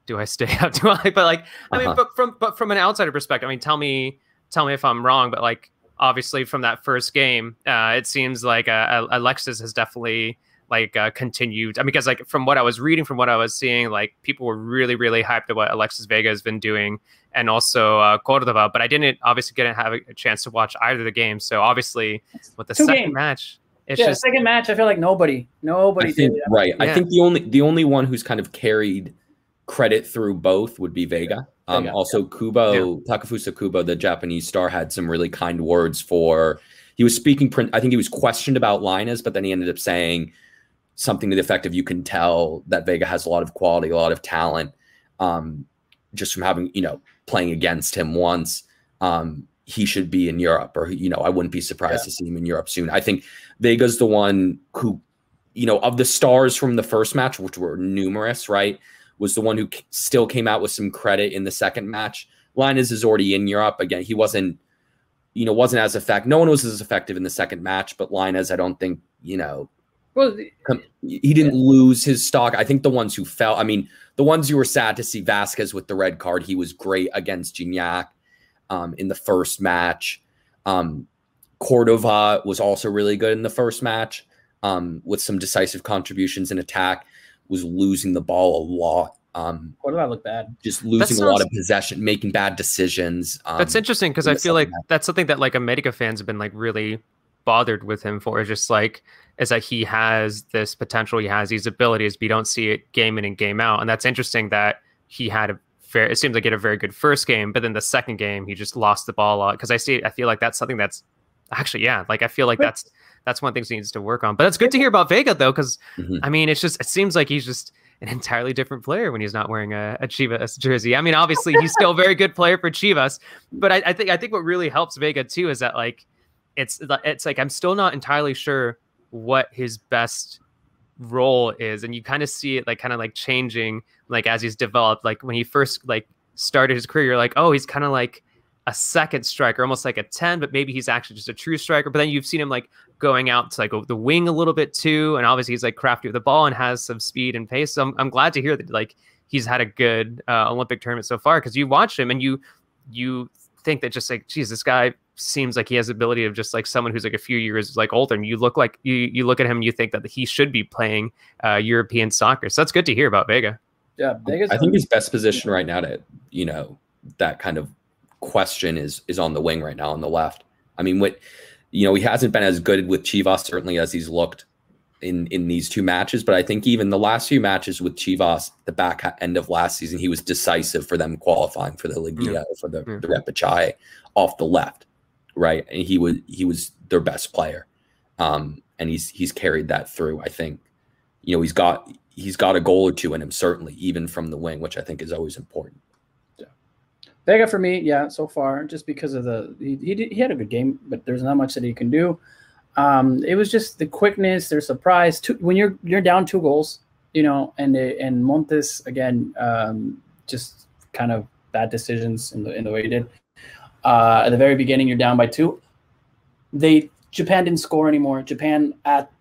do I stay up? Do I? But like, I mean, uh-huh. but from but from an outsider perspective, I mean, tell me tell me if I'm wrong. But like, obviously, from that first game, uh, it seems like uh, Alexis has definitely like uh, continued. I mean, because like from what I was reading, from what I was seeing, like people were really, really hyped at what Alexis Vega has been doing, and also uh, Cordova. But I didn't obviously didn't have a chance to watch either of the games. So obviously, with the Two second games. match, it's yeah, just second match. I feel like nobody, nobody I think, did. it. right. I think the only the only one who's kind of carried credit through both would be Vega. Um, Vega, also, Kubo Takefusa Kubo, the Japanese star, had some really kind words for. He was speaking. print- I think he was questioned about Lainez, but then he ended up saying something to the effect of, "You can tell that Vega has a lot of quality, a lot of talent, um, just from having you know playing against him once." Um, he should be in Europe, or you know, I wouldn't be surprised Yeah. to see him in Europe soon. I think Vega's the one who, you know, of the stars from the first match, which were numerous, right, was the one who c- still came out with some credit in the second match. Lainez is already in Europe again. He wasn't, you know, wasn't as effective. No one was as effective in the second match, but Lainez, I don't think, you know, Well, he didn't lose his stock. I think the ones who fell, I mean, the ones you were sad to see Vasquez with the red card, he was great against Gignac um, in the first match. Um, Cordova was also really good in the first match um, with some decisive contributions in attack, was losing the ball a lot. Um, Cordova looked bad. just losing a lot of possession, making bad decisions. Um, That's interesting because I feel like second that's something that like America fans have been like really bothered with him for. Just like is that he has this potential, he has these abilities, but you don't see it game in and game out. And that's interesting that he had a fair. It seems like he had a very good first game, but then the second game he just lost the ball a lot. Because I see, I feel like that's something that's actually yeah, like I feel like that's that's one thing he needs to work on. But it's good to hear about Vega though, because Mhm. I mean, it's just it seems like he's just an entirely different player when he's not wearing a, a Chivas jersey. I mean, obviously he's still a very good player for Chivas, but I, I think I think what really helps Vega too is that like it's it's like I'm still not entirely sure what his best role is, and you kind of see it like kind of like changing like as he's developed. Like when he first like started his career, you're like, oh, he's kind of like a second striker, almost like a 10, but maybe he's actually just a true striker. But then you've seen him like going out to like the wing a little bit too. And obviously he's like crafty with the ball and has some speed and pace. So I'm, I'm glad to hear that like he's had a good uh, Olympic tournament so far because you watch him and you you think that just like, geez, this guy seems like he has the ability of just like someone who's like a few years like older and you look like you you look at him and you think that he should be playing uh, European soccer. So that's good to hear about Vega. Yeah, Vegas. I think his best position right now to, you know, that kind of question is is on the wing right now on the left. I mean, what you know, he hasn't been as good with Chivas certainly as he's looked in in these two matches, but I think even the last few matches with Chivas, the back end of last season, he was decisive for them qualifying for the Liga for the Yeah. the Repechaje off the left, right? And he was he was their best player, um, and he's he's carried that through. I think, you know, he's got he's got a goal or two in him certainly, even from the wing, which I think is always important. Vega for me, yeah, so far, just because of the he he, did, he had a good game, but there's not much that he can do. Um, it was just the quickness, their surprise. Two, when you're you're down two goals, you know, and and Montes again, um, just kind of bad decisions in the in the way he did. Uh, at the very beginning, you're down by two. They Japan didn't score anymore. Japan at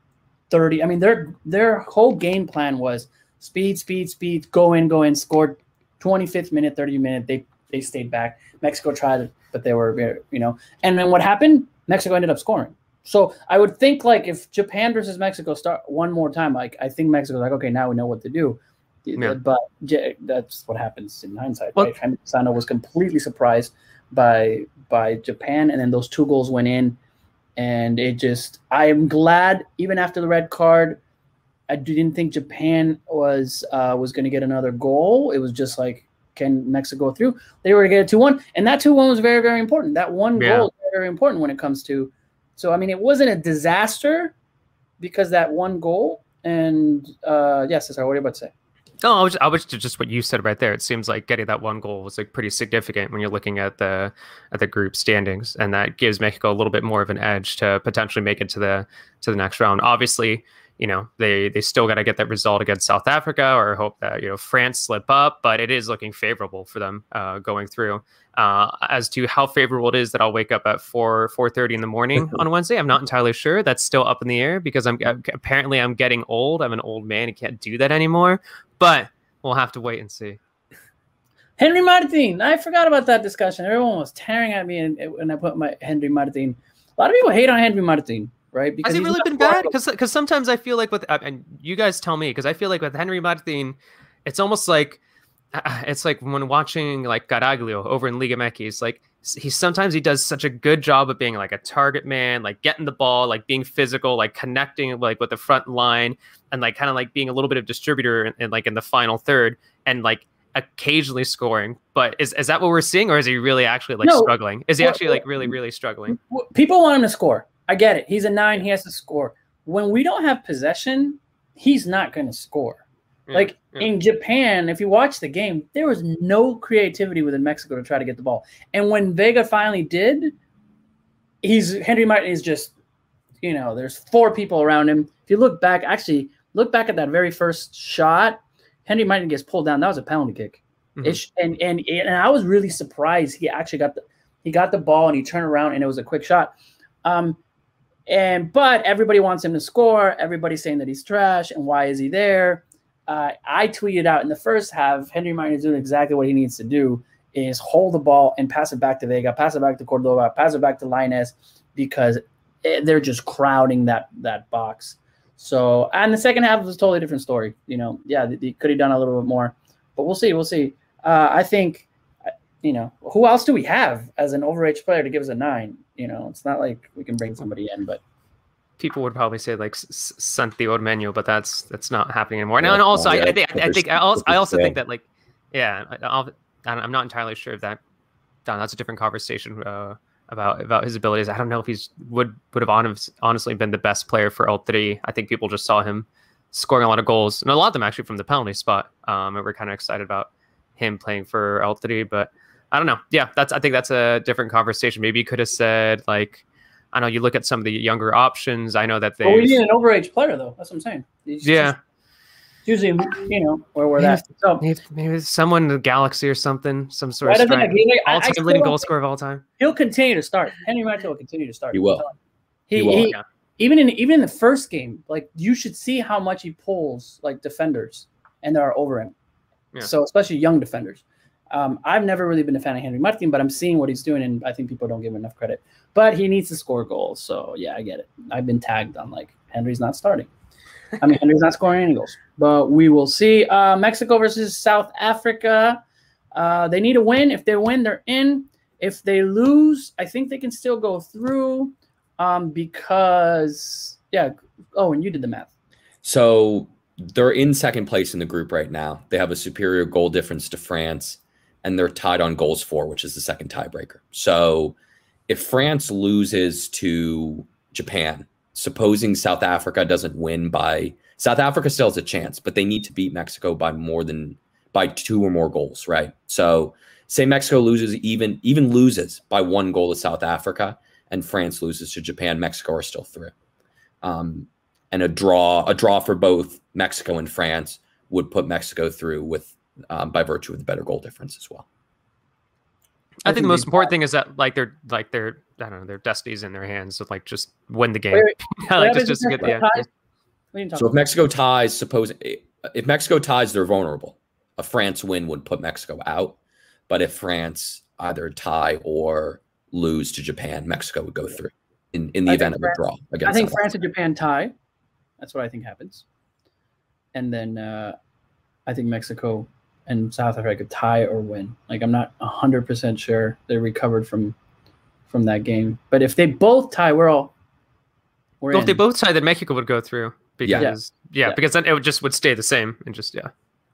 30. I mean, their their whole game plan was speed, speed, speed, go in, go in, scored 25th minute, 30 minute. They they stayed back. Mexico tried it, but they were you know. And then what happened? Mexico ended up scoring. So I would think like if Japan versus Mexico start one more time, like I think Mexico's like, okay, now we know what to do. Yeah. But that's what happens in hindsight. Well- right? Lozano was completely surprised by by Japan, and then those two goals went in, and it just. I am glad, even after the red card, I didn't think Japan was uh, was going to get another goal. It was just like, can Mexico go through? They were going to get a two one, and that two one was very very important. That one Yeah. goal is very, important when it comes to. So I mean, it wasn't a disaster because that one goal. And uh, yes, Cesar, what are you about to say? No, I was I was just what you said right there. It seems like getting that one goal was like pretty significant when you're looking at the at the group standings, and that gives Mexico a little bit more of an edge to potentially make it to the to the next round. Obviously, you know they they still got to get that result against South Africa, or hope that you know France slip up, but it is looking favorable for them uh, going through. Uh, as to how favorable it is that I'll wake up at four four thirty in the morning on Wednesday, I'm not entirely sure. That's still up in the air because I'm apparently I'm getting old. I'm an old man and can't do that anymore. But we'll have to wait and see. Henry Martin. I forgot about that discussion. Everyone was tearing at me and- when I put my Henry Martin. A lot of people hate on Henry Martin. right? Has he really been bad? Because because sometimes I feel like with uh, and you guys tell me because I feel like with Henry Martin, it's almost like it's like when watching like Garaglio over in Liga MX, like he sometimes he does such a good job of being like a target man, like getting the ball, like being physical, like connecting like with the front line, and like kind of like being a little bit of distributor in, in like in the final third, and like occasionally scoring. But is is that what we're seeing, or is he really actually like No. struggling? Is he actually like really really struggling? People want him to score. I get it. He's a nine. He has to score. When we don't have possession, he's not going to score. Yeah, like yeah. in Japan, if you watch the game, there was no creativity within Mexico to try to get the ball. And when Vega finally did, he's Henry Martin is just, you know, there's four people around him. If you look back, actually look back at that very first shot, Henry Martin gets pulled down. That was a penalty kick. Mhm. It and and and I was really surprised he actually got the he got the ball and he turned around and it was a quick shot. Um, and but everybody wants him to score. Everybody's saying that he's trash and why is he there? Uh, I tweeted out in the first half, Henry Martin is doing exactly what he needs to do: is hold the ball and pass it back to Vega, pass it back to Cordova, pass it back to Lainez, because it- they're just crowding that that box. So, and the second half was a totally different story. You know, yeah, they, they could have done a little bit more, but we'll see. We'll see. Uh, I think, uh, you know, who else do we have as an overage player to give us a nine? You know, it's not like we can bring somebody in, but people would probably say like S- S- Santi Ormeño, but that's that's not happening anymore. Yeah, and also, well, I, I think I think I also, I also think that like, yeah, I- I'm not entirely sure if that. Don, that's a different conversation uh, about about his abilities. I don't know if he's would would have honest, honestly been the best player for El Tri. I think people just saw him scoring a lot of goals, and a lot of them actually from the penalty spot. Um, and we're kind of excited about him playing for El Tri, but I don't know. Yeah, that's I think that's a different conversation. Maybe you could have said like. I know you look at some of the younger options. I know that they But we need an overage player, though. That's what I'm saying. It's yeah, just usually, you know, where we're at. So, maybe, maybe someone in the Galaxy or something, some sort right of up in the strike. game, I- I all-time leading don't goal scorer of all time. He'll continue to start. Henry Martin will continue to start. He will. He, He will. he- Yeah. even in even in the first game, like you should see how much he pulls like defenders, and there are over him. Yeah. So especially young defenders. Um, I've never really been a fan of Henry Martin, but I'm seeing what he's doing, and I think people don't give him enough credit. But he needs to score goals. So yeah, I get it. I've been tagged on like Henry's not starting. I mean, Henry's not scoring any goals, but we will see. Uh, Mexico versus South Africa. Uh, they need a win. If they win, they're in. If they lose, I think they can still go through um, because, yeah. Oh, and you did the math. So they're in second place in the group right now. They have a superior goal difference to France, and they're tied on goals for, which is the second tiebreaker. So if France loses to Japan, supposing South Africa doesn't win by South Africa still has a chance, but they need to beat Mexico by more than by two or more goals, right? So say Mexico loses even even loses by one goal to South Africa and France loses to Japan, Mexico are still through. Um, and a draw a draw for both Mexico and France would put Mexico through with um, by virtue of the better goal difference as well. I I think think the most important thing is that like they're like their I don't know their destiny's in their hands. So like just win the game. Wait, like just just to get the ties? We didn't talk So if Mexico ties, suppose if Mexico ties, they're vulnerable. A France win would put Mexico out, but if France either tie or lose to Japan, Mexico would go through in, in the I event think of a draw against. I think South France and Japan tie. That's what I think happens. And then uh, I think Mexico and South Africa tie or win. Like I'm not hundred percent sure they recovered from from that game. But if they both tie, we're all we're Well, if they both tie, then Mexico would go through because yeah, Yeah. because then it would just would stay the same and just yeah.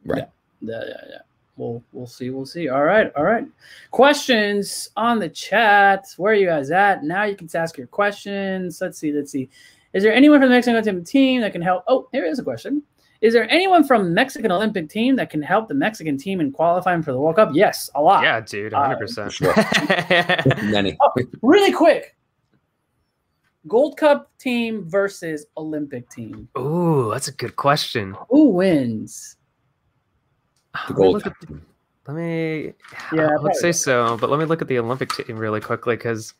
Right. Yeah, yeah, yeah. We'll we'll see. We'll see. All right, all right. Questions on the chat. Where are you guys at? Now you can ask your questions. Let's see. Let's see. Is there anyone from the Mexican team that can help? Oh, here is a question. Is there anyone from Mexican Olympic team that can help the Mexican team in qualifying for the World Cup? Yes, a lot. Yeah, dude, Uh, hundred percent. sure. Many. Really quick. Gold Cup team versus Olympic team. Ooh, that's a good question. Who wins? The Let me gold look at. Let me. Yeah, Yeah, I would say so, but let me look at the Olympic team really quickly because.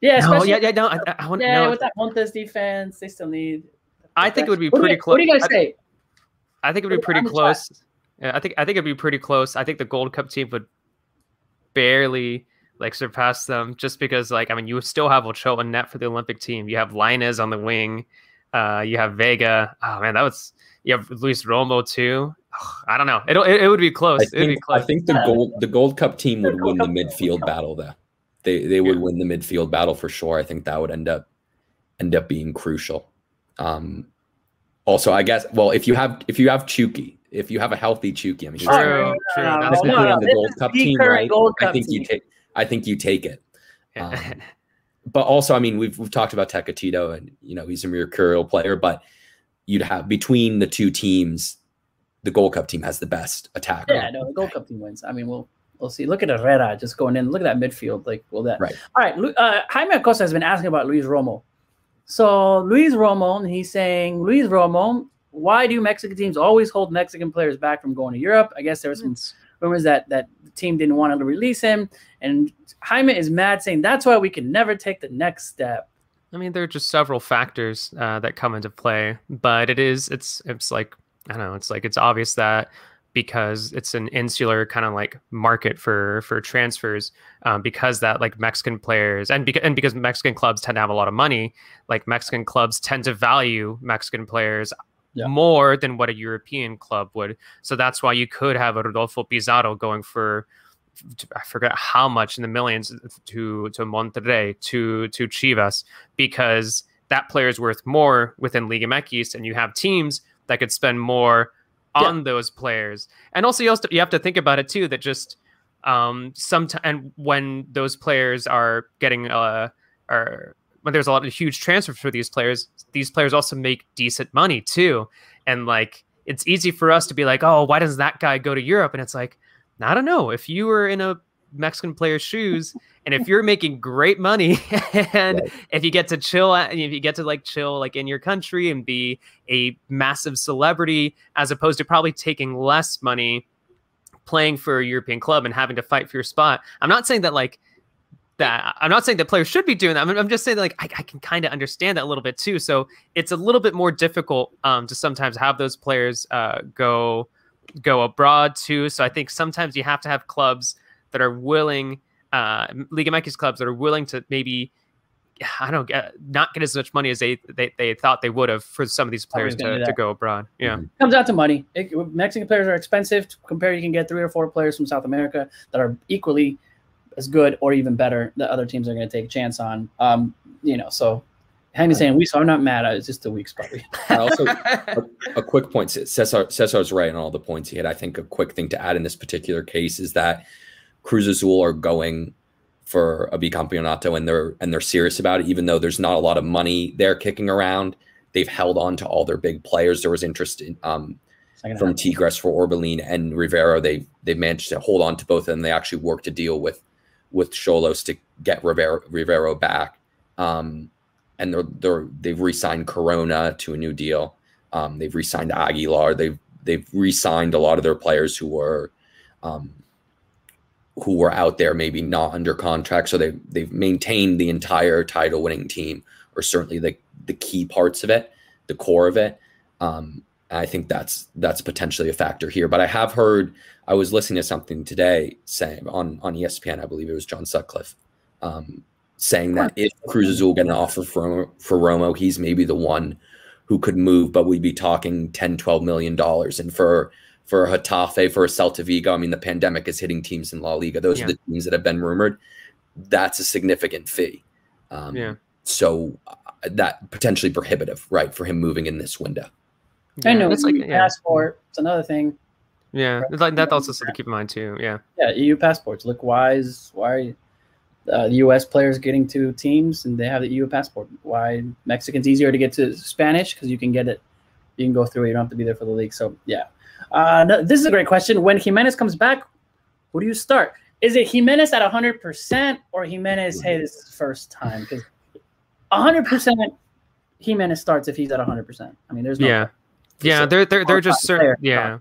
Yeah, No, yeah, yeah, no, I, I, I want yeah, no, with that Montes defense, they still need. I think it would be What pretty close. What do you guys I, say? I think it would be pretty on the chat. close. Yeah, I think I think it'd be pretty close. I think the Gold Cup team would barely like surpass them just because like I mean you still have Ochoa and net for the Olympic team. You have Lainez on the wing. Uh, you have Vega. Oh man, that was you have Luis Romo too. I don't know. It'll, it, it would be close. I it would be think, close. I think the gold the Gold Cup team would win the midfield battle though. They they would Yeah. win the midfield battle for sure. I think that would end up end up being crucial. Um, also, I guess well if you have if you have Chucky, if you have a healthy Chucky, I mean, he's True, no, no, true. That's technically no, no, on the Gold Cup the team, right? Gold I Cup think you take I think you take it. Um, but also, I mean, we've we've talked about Tecatito, and you know he's a mercurial player, but you'd have between the two teams, the Gold Cup team has the best attack. Yeah, no, the Gold Cup team wins. I mean, we'll we'll see. Look at Herrera just going in. Look at that midfield. Like, will that? Right. All right. Uh, Jaime Acosta has been asking about Luis Romo. So Luis Romo, he's saying, Luis Romo, why do Mexican teams always hold Mexican players back from going to Europe? I guess there was some rumors that that the team didn't want to release him, and Jaime is mad, saying that's why we can never take the next step. I mean, there are just several factors uh, that come into play, but it is it's it's like I don't know, it's like it's obvious that because it's an insular kind of like market for for transfers, um, because that like Mexican players and because and because Mexican clubs tend to have a lot of money, like Mexican clubs tend to value Mexican players Yeah. more than what a European club would. So that's why you could have a Rodolfo Pizarro going for I forget how much in the millions to to Monterrey to to Chivas because that player is worth more within Liga MX and you have teams that could spend more on those players. And also you also you have to think about it too that just um sometimes and when those players are getting uh are when there's a lot of huge transfers for these players, these players also make decent money too. And like it's easy for us to be like, oh, why does that guy go to Europe? And it's like, I don't know. If you were in a Mexican player's shoes, and if you're making great money, and Right. if you get to chill, if you get to like chill like in your country and be a massive celebrity, as opposed to probably taking less money playing for a European club and having to fight for your spot. I'm not saying that like that. I'm not saying that players should be doing that. I'm, I'm just saying that, like I, I can kind of understand that a little bit too. So it's a little bit more difficult um, to sometimes have those players uh, go go abroad too. So I think sometimes you have to have clubs that are willing, uh, Liga MX clubs that are willing to maybe. I don't get not get as much money as they they, they thought they would have for some of these players gonna to, to go abroad. Yeah. comes out to money. It, Mexican players are expensive compared. You can get three or four players from South America that are equally as good or even better that other teams are going to take a chance on. Um, you know, so Henry's saying we. So I'm not mad. It's just the weeks probably. I also a, a quick point. Cesar Cesar's right on all the points he had. I think a quick thing to add in this particular case is that Cruz Azul are going for a bicampeonato and they're and they're serious about it, even though there's not a lot of money there kicking around. They've held on to all their big players. There was interest in um, from. Tigres for Orbelin and Rivero. They they managed to hold on to both of them. They actually worked a deal with with Xolos to get Rivero Rivero back. Um, and they're they're they've re-signed Corona to a new deal. Um, they've re-signed Aguilar. They've they've re-signed a lot of their players who were um, who were out there maybe not under contract. So they they've maintained the entire title winning team, or certainly the the key parts of it, the core of it. Um, I think that's that's potentially a factor here. But I have heard I was listening to something today saying on on ESPN, I believe it was John Sutcliffe, um, saying that if Cruz Azul get an offer for for Romo, he's maybe the one who could move, but we'd be talking 10, 12 million dollars. And for for a Getafe, for a Celta Vigo, I mean, the pandemic is hitting teams in La Liga. Those Yeah. are the teams that have been rumored. That's a significant fee. Um, Yeah. So uh, that potentially prohibitive, right, for him moving in this window. I know. It's like EU yeah, passport. It's another thing. yeah. It's like that's also something to keep in mind too. Yeah. Yeah, EU passports. Look, why is why are you, uh, U.S. players getting to teams and they have the EU passport? Why Mexicans easier to get to Spanish because you can get it, you can go through it. You don't have to be there for the league. So yeah, uh, no, this is a great question. When Jimenez comes back, who do you start? Is it Jimenez at hundred percent or Jimenez? Hey, this is his first time because hundred percent Jimenez starts if he's at hundred percent. I mean, there's no Yeah. Yeah. They're they're they're just certain. Yeah.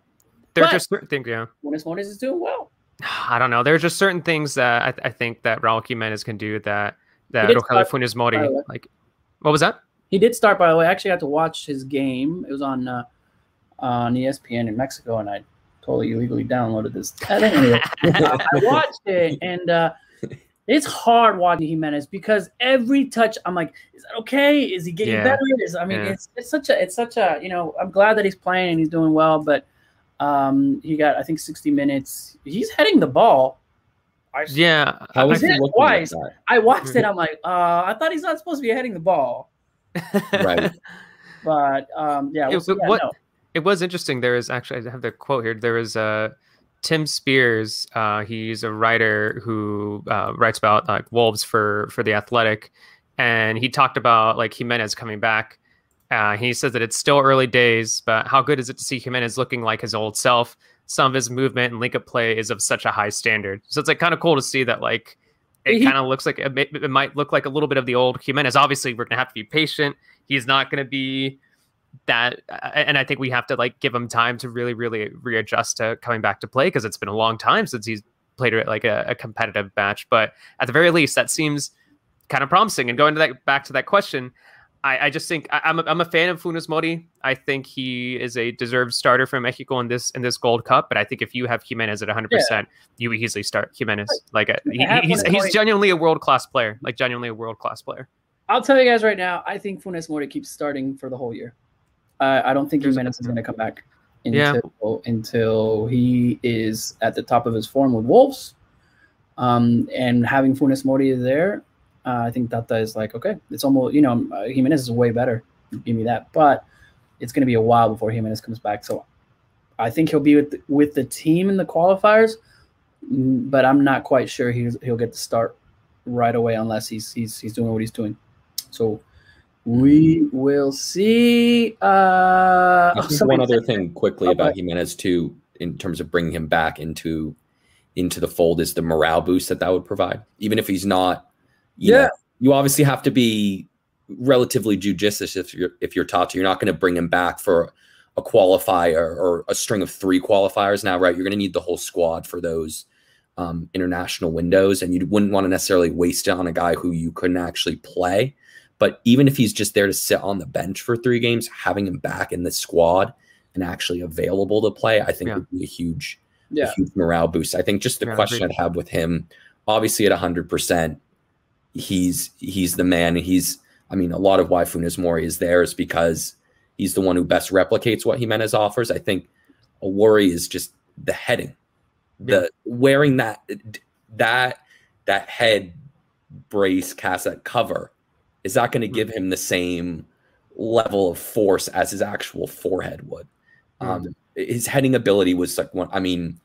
They're But- just certain things. Yeah. Funes Mori is doing well. I don't know. There are just certain things that I, th- I think that Raul Jimenez can do that that Rogelio Funes Mori by the way. like. What was that? He did start, by the way. I actually got to watch his game. It was on uh, on ESPN in Mexico, and I totally illegally downloaded this. I, think anyway, uh, I watched it, and uh, It's hard watching Jimenez because every touch, I'm like, is that okay? Is he getting Yeah. better? Is I mean, Yeah. it's it's such a it's such a you know, I'm glad that he's playing and he's doing well, but um, he got I think 60 minutes. He's heading the ball. I, Yeah, I- is he did it twice. I watched it. I'm like, uh, I thought he's not supposed to be heading the ball, Right. but um, yeah, It- we'll see. but Yeah, what- no. It was interesting. There is actually I have the quote here. There was uh, Tim Spiers. Uh, he's a writer who uh, writes about like wolves for for the Athletic, and he talked about like Jimenez coming back. Uh, he says that it's still early days, but how good is it to see Jimenez looking like his old self? Some of his movement and link up play is of such a high standard. So it's like kind of cool to see that like it kind of looks like it, may- it might look like a little bit of the old Jimenez. Obviously, we're gonna have to be patient. He's not gonna be that uh, and I think we have to like give him time to really, really readjust to coming back to play because it's been a long time since he's played like a, a competitive match. But at the very least, that seems kind of promising. And going to that back to that question, I, I just think I, I'm a, I'm a fan of Funes Mori. I think he is a deserved starter for Mexico in this in this Gold Cup. But I think if you have Jimenez at 100, percent you would easily start Jimenez. Like a, he, he's he's genuinely a world class player. Like genuinely a world class player. I'll tell you guys right now. I think Funes Mori keeps starting for the whole year. Uh, I don't think Jimenez is going to come back Yeah. until until he is at the top of his form with Wolves. Um, and having Funes Mori there, uh, I think Tata is like, okay, it's almost you know uh, Jimenez is way better. Give me that, but it's going to be a while before Jimenez comes back. So I think he'll be with the, with the team in the qualifiers, mm, but I'm not quite sure he's, he'll get the start right away unless he's he's he's doing what he's doing. So we will see. Uh, I think somebody one other thing quickly Oh, about Jimenez too, in terms of bringing him back into into the fold, is the morale boost that that would provide. Even if he's not, you Yeah. know, you obviously have to be relatively judicious if you're if you're Tata. You're not going to bring him back for a qualifier or a string of three qualifiers now, right? You're going to need the whole squad for those um, international windows, and you wouldn't want to necessarily waste it on a guy who you couldn't actually play. But even if he's just there to sit on the bench for three games, having him back in the squad and actually available to play, I think Yeah. would be a huge, a huge morale boost. I think just the Yeah, question. I'd have with him, obviously at hundred percent, he's he's the man. and He's I mean, a lot of why Funes Mori is there is because he's the one who best replicates what Jimenez offers. I think a worry is just the heading, the wearing that that that head brace cassette cover is not going to give him the same level of force as his actual forehead would. Um, his heading ability was like one. I mean,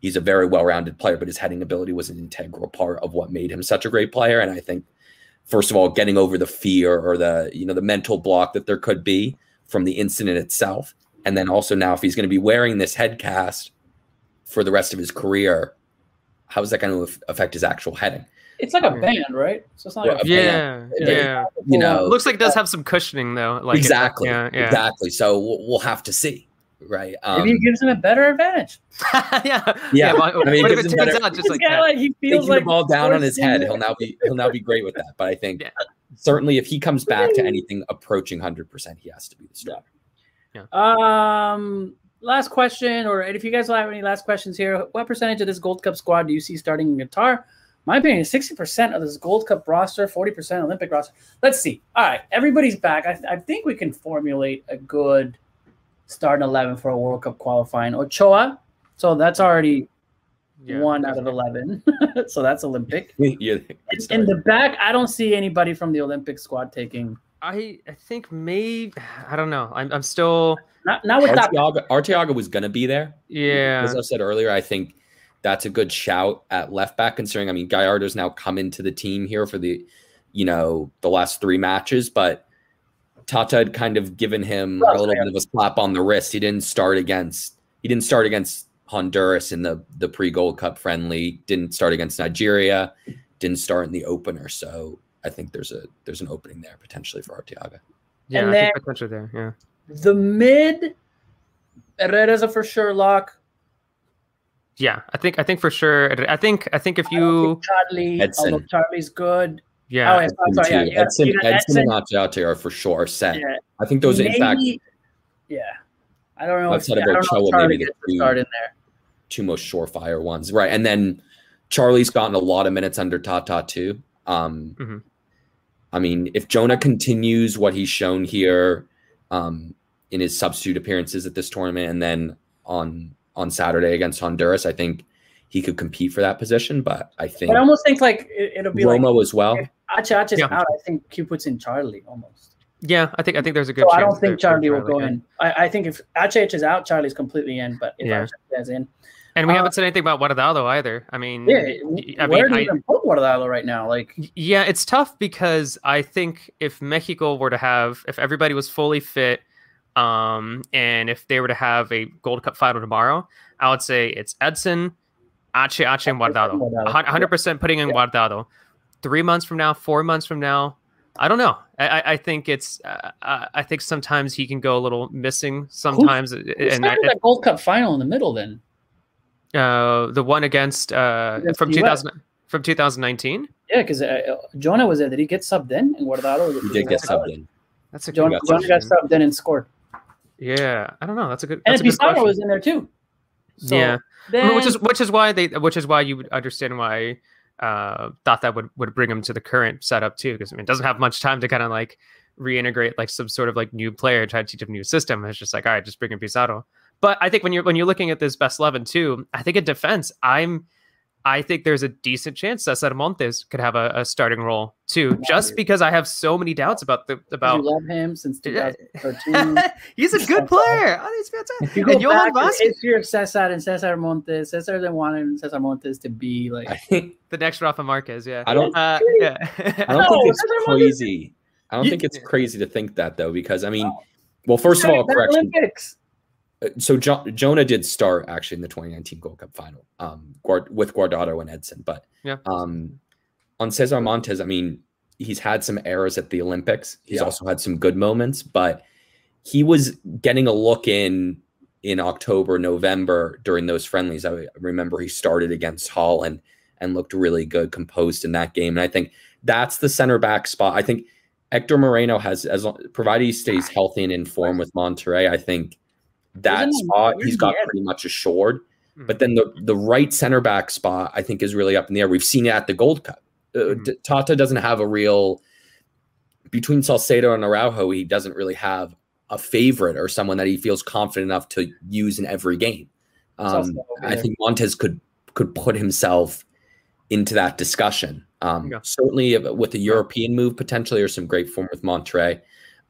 he's a very well-rounded player, but his heading ability was an integral part of what made him such a great player. And I think, first of all, getting over the fear or the you know the mental block that there could be from the incident itself, and then also now if he's going to be wearing this head cast for the rest of his career, how is that going to affect his actual heading? It's like a band, right? So it's not like a Yeah, Yeah. yeah. You know, Looks like it does have some cushioning though. Like it- exactly, yeah, yeah. exactly. So we'll, we'll have to see, right? Um, Maybe it gives him a better advantage. yeah, Yeah. Well, I mean, what if it turns better- out just like guy, that? like, he feels taking like the ball down on his head, he'll now be he'll now be great with that. But I think Yeah. certainly if he comes back to anything approaching hundred percent, he has to be the starter. Yeah. Um, last question, or if you guys will have any last questions here, what percentage of this Gold Cup squad do you see starting in Qatar? My opinion 60% of this Gold Cup roster, 40% Olympic roster. Let's see. All right, everybody's back. I, I think we can formulate a good starting 11 for a World Cup qualifying. Ochoa, so that's already Yeah. one out of 11. so that's Olympic. yeah, In the back, I don't see anybody from the Olympic squad taking. I I think maybe I don't know. I'm I'm still Not, not with that. Arteaga, Arteaga was going to be there. yeah. As I said earlier, I think that's a good shout at left back. Considering, I mean, Gallardo's now come into the team here for the, you know, the last three matches, but Tata had kind of given him a little bit of a slap on the wrist. He didn't start against he didn't start against Honduras in the the pre Gold Cup friendly. Didn't start against Nigeria. Didn't start in the opener. So I think there's a there's an opening there potentially for Arteaga. Yeah, And I then- think potential there. Yeah. The mid, Herrera's a for sure lock. Yeah, I think I think for sure. I think I think if I you think Charlie, Edson. although Charlie's good. yeah oh, yeah, I'm sorry, yeah, Too. you got- Edson, Edson and Edson. Are for sure set. Yeah, I think those, in fact, yeah. I don't know if, Outside I of don't know Ochoa, maybe the gets two- start in there. two most surefire ones, right? And then Charlie's gotten a lot of minutes under Tata too. Um, Mhm. I mean, if Jonah continues what he's shown here um, in his substitute appearances at this tournament, and then on on Saturday against Honduras, I think he could compete for that position. But I think But I almost think like it, it'll be like Romo as well. if Ache Yeah. out. I think he puts in Charlie almost. Yeah, I think I think there's a good. So I don't think there for Charlie will go yeah. in. I, I think if Ache is out, Charlie's completely in. But if Yeah. Ache is in, And we Uh, haven't said anything about Guardado either. I mean, yeah, y- I where mean, do I, you even put Guardado right now? Like, Yeah, it's tough because I think if Mexico were to have, if everybody was fully fit, um, and if they were to have a Gold Cup final tomorrow, I would say it's Edson, Ache, Ache, and Guardado. Guardado. A hun- 100% putting in Yeah. Guardado. Three months from now, four months from now, I don't know. I, I- I think it's, uh, uh, I think sometimes he can go a little missing sometimes. who and I, that Gold Cup final in the middle then? uh, the one against, uh, Against from 2000, from 2019. Yeah, because uh, Jonah was there. Did he get subbed in? And Guardado He did get subbed in. That's a Jonah, good Jonah got subbed in and scored. Yeah, I don't know. That's a good. And That's a good Pizarro was in there too. So yeah, Then, which is which is why they which is why you would understand why uh thought that would would bring him to the current setup too because I mean it doesn't have much time to kind of like reintegrate like some sort of like new player try to teach him a new system it's just like all right just bring in Pizarro but I think when you're when you're looking at this best eleven too I think in defense I'm I think there's a decent chance Cesar Montes could have a, a starting role too just Yeah. because I have so many doubts about the you about love him since 2013. he's a good player oh, he's fantastic If you and go Johan back to the Vasquez history of Cesar and Cesar Montes, Cesar didn't want Cesar Montes to be like. The next Rafa Marquez yeah I don't uh, yeah I don't No, think it's Cesar Montes- crazy. I don't You- think it's crazy to think that though, because I mean, well, first of all, Back correction. Olympics. So jo- Jonah did start actually in the 2019 Gold Cup final, um, Guard- with Guardado and Edson. But Yeah. um, on Cesar Montes, I mean, he's had some errors at the Olympics. He's Yeah. also had some good moments, but he was getting a look in in October, November during those friendlies. I remember he started against Holland and looked really good, composed in that game. And I think that's the center back spot. I think Hector Moreno has, as provided he stays healthy and in form with Monterrey, I think that Isn't he- spot he's got he pretty much assured. Mhm. But then the the right center back spot, I think, is really up in the air. We've seen it at the Gold Cup. Uh, Mhm. Tata doesn't have a real between Salcedo and Araujo. He doesn't really have a favorite or someone that he feels confident enough to use in every game. Um, I think Montes could could put himself into that discussion. Um, Yeah. Certainly, with a European move potentially or some great form with Monterrey,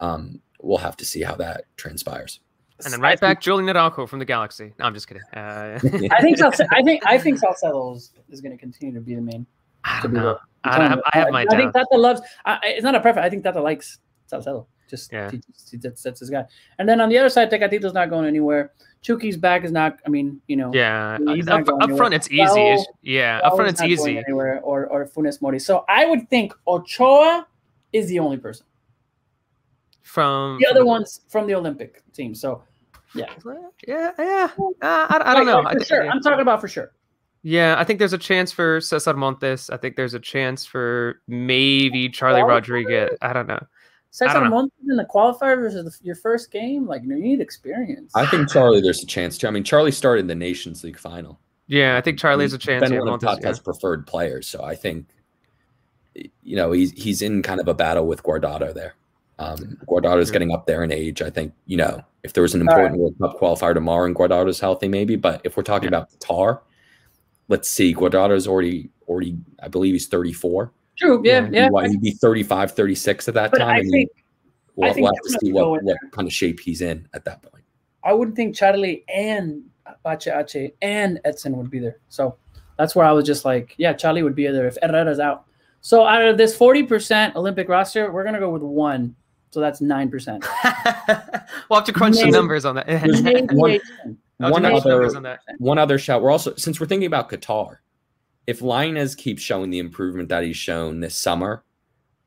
um, we'll have to see how that transpires. And then I right think- back, Julian Araujo from the Galaxy. No, I'm just kidding. Uh, I think Salce- I think I think Salcedo is, is going to continue to be the main. I don't know. I'm I, have. I have my I think doubts. Tata loves. I, I- it's not a preference. I think Tata likes Salcedo. Just Yeah. he, he, that's, that's his guy. And then on the other side, Tecatito's not going anywhere. Chucky's back is not. I mean, you know. Yeah, He's up, up front it's easy. Raul- It's- yeah, up front it's not going easy. Anywhere or or Funes Mori. So I would think Ochoa is the only person. From The from other ones from the Olympic team. So yeah, Yeah, yeah. Uh, I, I don't Like, know. like, I, sure, yeah. I'm talking about for sure. Yeah, I think there's a chance for Cesar Montes. I think there's a chance for maybe Charlie Qualifier? Rodriguez. I don't know. Cesar don't know. Montes in the qualifier versus the, your first game, like you need experience. I think Charlie, there's a chance too. I mean, Charlie started in the Nations League final. Yeah, I think Charlie has a chance. Been Yeah, one of Montes, yeah. Preferred players, so I think you know he's he's in kind of a battle with Guardado there. Um, Guardado's Yeah. getting up there in age. I think you know if there was an All right. important World Cup qualifier tomorrow and Guardado's healthy, maybe. But if we're talking Yeah. about Qatar, let's see. Guardado's already already. I believe he's 34. True. Yeah. Yeah, Yeah. What, he'd be 35, 36 at that But time. I mean, think we'll, I think we'll have to see what, what kind of shape he's in at that point. I wouldn't think Charlie and Ache Ache and Edson would be there. So that's where I was just like, yeah, Charlie would be there if Herrera's out. So out of this 40% Olympic roster, we're gonna go with one. So that's nine percent. we'll have to crunch some numbers on that. One- eight. I'll have to one other- on. One other shout. We're also since we're thinking about Qatar, if Lainez keeps showing the improvement that he's shown this summer,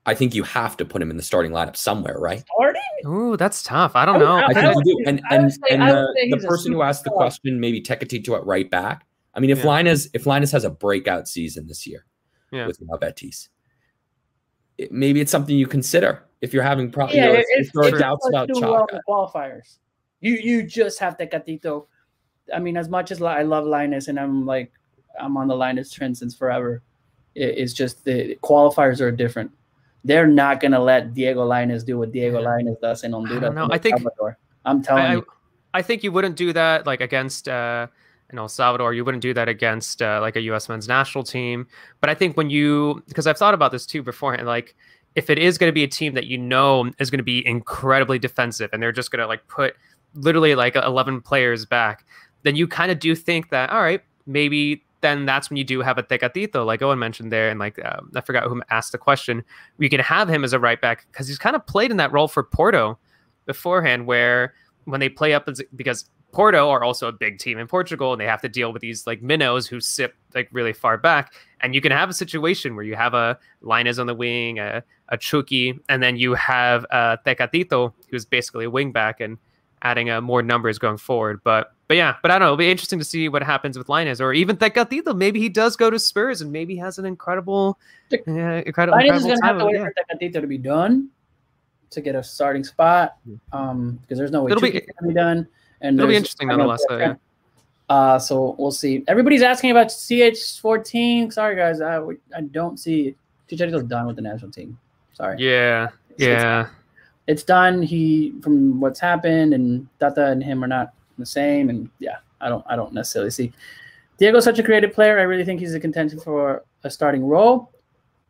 I think you have to put him in the starting lineup somewhere, right? Starting? Ooh, that's tough. I don't I would- know. I I think would you do. And and, say- and the, the person who asked the question, maybe Tecatito at right back. I mean, if Yeah. Lainez if Lainez has a breakout season this year Yeah. with Betis, it, maybe it's something you consider if you're having problems. Yeah, you know, if, if, if, there are doubts about doing well in Chaka. qualifiers, you you just have Tecatito. I mean, as much as I love Lainez and I'm like I'm on the Lainez trend since forever. It, it's just the qualifiers are different. They're not gonna let Diego Lainez do what Diego Lainez does in Honduras. I don't know. I think- Salvador. I'm telling I, I, you. I think you wouldn't do that like against uh, in El Salvador. You wouldn't do that against uh, like a U.S. men's national team. But I think when you because I've thought about this too beforehand, like if it is going to be a team that you know is going to be incredibly defensive and they're just going to like put literally like 11 players back, then you kind of do think that all right, maybe then that's when you do have a Tecatito, like Owen mentioned there, and like um, I forgot who asked the question. We can have him as a right back because he's kind of played in that role for Porto beforehand, where when they play up because Porto are also a big team in Portugal, and they have to deal with these like minnows who sit like really far back. And you can have a situation where you have a Lainez on the wing, a, a Chucky, and then you have uh, Tecatito, who's basically a wing back, and adding uh, more numbers going forward. But but yeah, but I don't know. It'll be interesting to see what happens with Lainez, or even Tecatito. Maybe he does go to Spurs, and maybe has an incredible, uh, incredible, Lainez is gonna have to wait yeah. for Tecatito to be done to get a starting spot. Um, because there's no way It'll be- be done. And it'll be interesting nonetheless, though, yeah. Uh, so we'll see. Everybody's asking about CH14. Sorry, guys, I, I don't see Chicharito's done with the national team. Sorry. Yeah, It's- yeah. it's done. He from what's happened and Tata and him are not the same. And yeah, I don't I don't necessarily see Diego's such a creative player. I really think he's a contention for a starting role.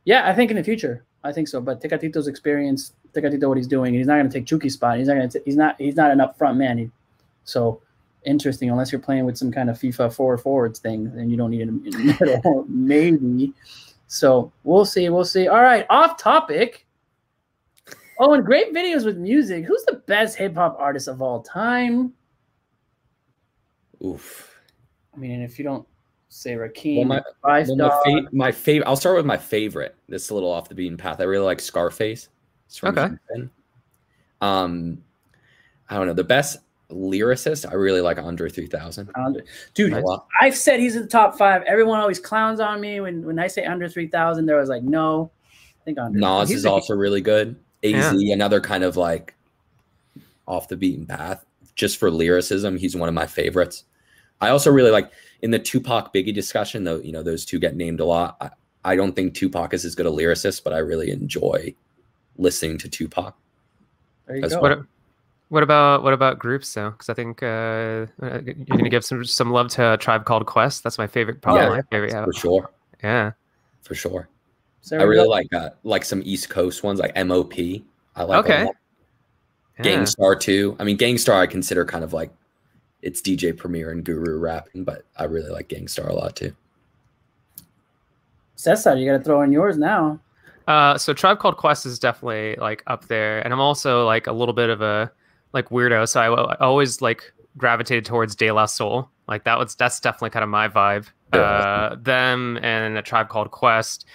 Yeah, I think in the future, I think so. But Tecatito's experience, Tecatito, what he's doing, he's not going to take Chucky's spot. He's not going to. He's not. He's not an up front man. He, so interesting. Unless you're playing with some kind of FIFA four forwards thing, then you don't need him in the middle. Maybe. So we'll see. We'll see. All right, off topic. Oh, and great videos with music. Who's the best hip hop artist of all time? Oof. I mean, and if you don't say Rakim, Well, my- Five Well, my, fa- my favorite. I'll start with my favorite. This is a little off the beaten path. I really like Scarface. From Okay. Houston. Um, I don't know the best lyricist. I really like Andre 3000. Andre- um, dude. A lot. I've said he's in the top five. Everyone always clowns on me when when I say Andre three thousand. There was like, no, I think under. Nas He's is a- also really good. Az, another kind of like off the beaten path. Just for lyricism, he's one of my favorites. I also really like in the Tupac Biggie discussion, though. You know, those two get named a lot. I, I don't think Tupac is as good a lyricist, but I really enjoy listening to Tupac. There you That's go. What what about what about groups though? Because I think uh, uh, you're gonna give some some love to a tribe called Quest. That's my favorite. Probably Yeah, my favorite. Yeah, For sure, yeah. for sure. So I really go. like that, like some East Coast ones, like MOP. I like Okay. yeah. Gang Starr too. I mean, Gang Starr I consider kind of like it's DJ Premier and Guru rapping, but I really like Gang Starr a lot too. Cesar, you got to throw in yours now. Uh, so Tribe Called Quest is definitely like up there, and I'm also like a little bit of a like weirdo. So I, I always like gravitated towards De La Soul. Like that was that's definitely kind of my vibe. Yeah. Uh, them and a Tribe Called Quest,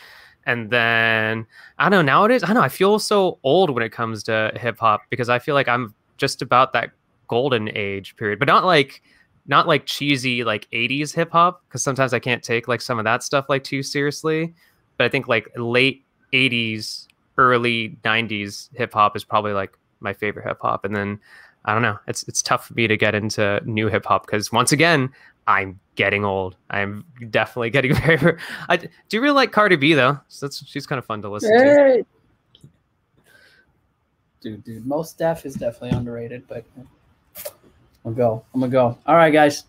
and then I don't know. Nowadays, I don't know. I feel so old when it comes to hip hop because I feel like I'm just about that golden age period, but not like not like cheesy like 80s hip hop because sometimes I can't take like some of that stuff like too seriously. But I think like late 80s, early 90s hip hop is probably like my favorite hip hop. And then I don't know, it's it's tough for me to get into new hip hop because once again, I'm getting old. I'm definitely getting very. I do you really like Cardi B though? So that's she's kind of fun to listen to. Dude, dude, Mos Def is definitely underrated, but I'm gonna go. I'm gonna go. All right, guys.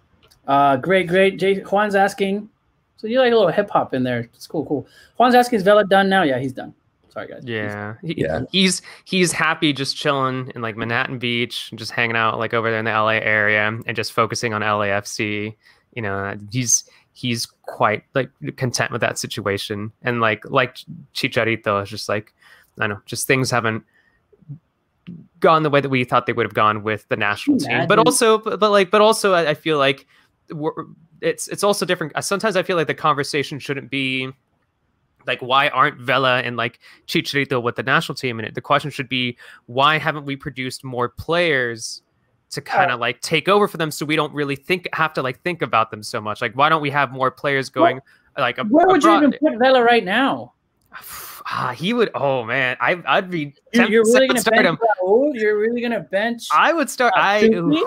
Uh, great, great. Jay Juan's asking. So you like a little hip hop in there? It's cool, cool. Juan's asking, is Vela done now? Yeah, he's done. Sorry, guys. Yeah. He- Yeah. He's he's happy just chilling in like Manhattan Beach, just hanging out like over there in the LA area and just focusing on LAFC. You know, he's he's quite like content with that situation. And like like Chicharito is just like I don't know, just things haven't gone the way that we thought they would have gone with the national team. But also but, but like but also I, I feel like we're, it's it's also different. Sometimes I feel like the conversation shouldn't be like why aren't Vela and like Chicharito with the national team in it? The question should be why haven't we produced more players to kind of like take over for them so we don't really think have to like think about them so much? Like why don't we have more players going like ab- Where would you even put Vela right now? Ah, he would. Oh man, I I'd be. You're, you're really gonna start bench him. You're really gonna bench? I would start. Uh, I Tuki?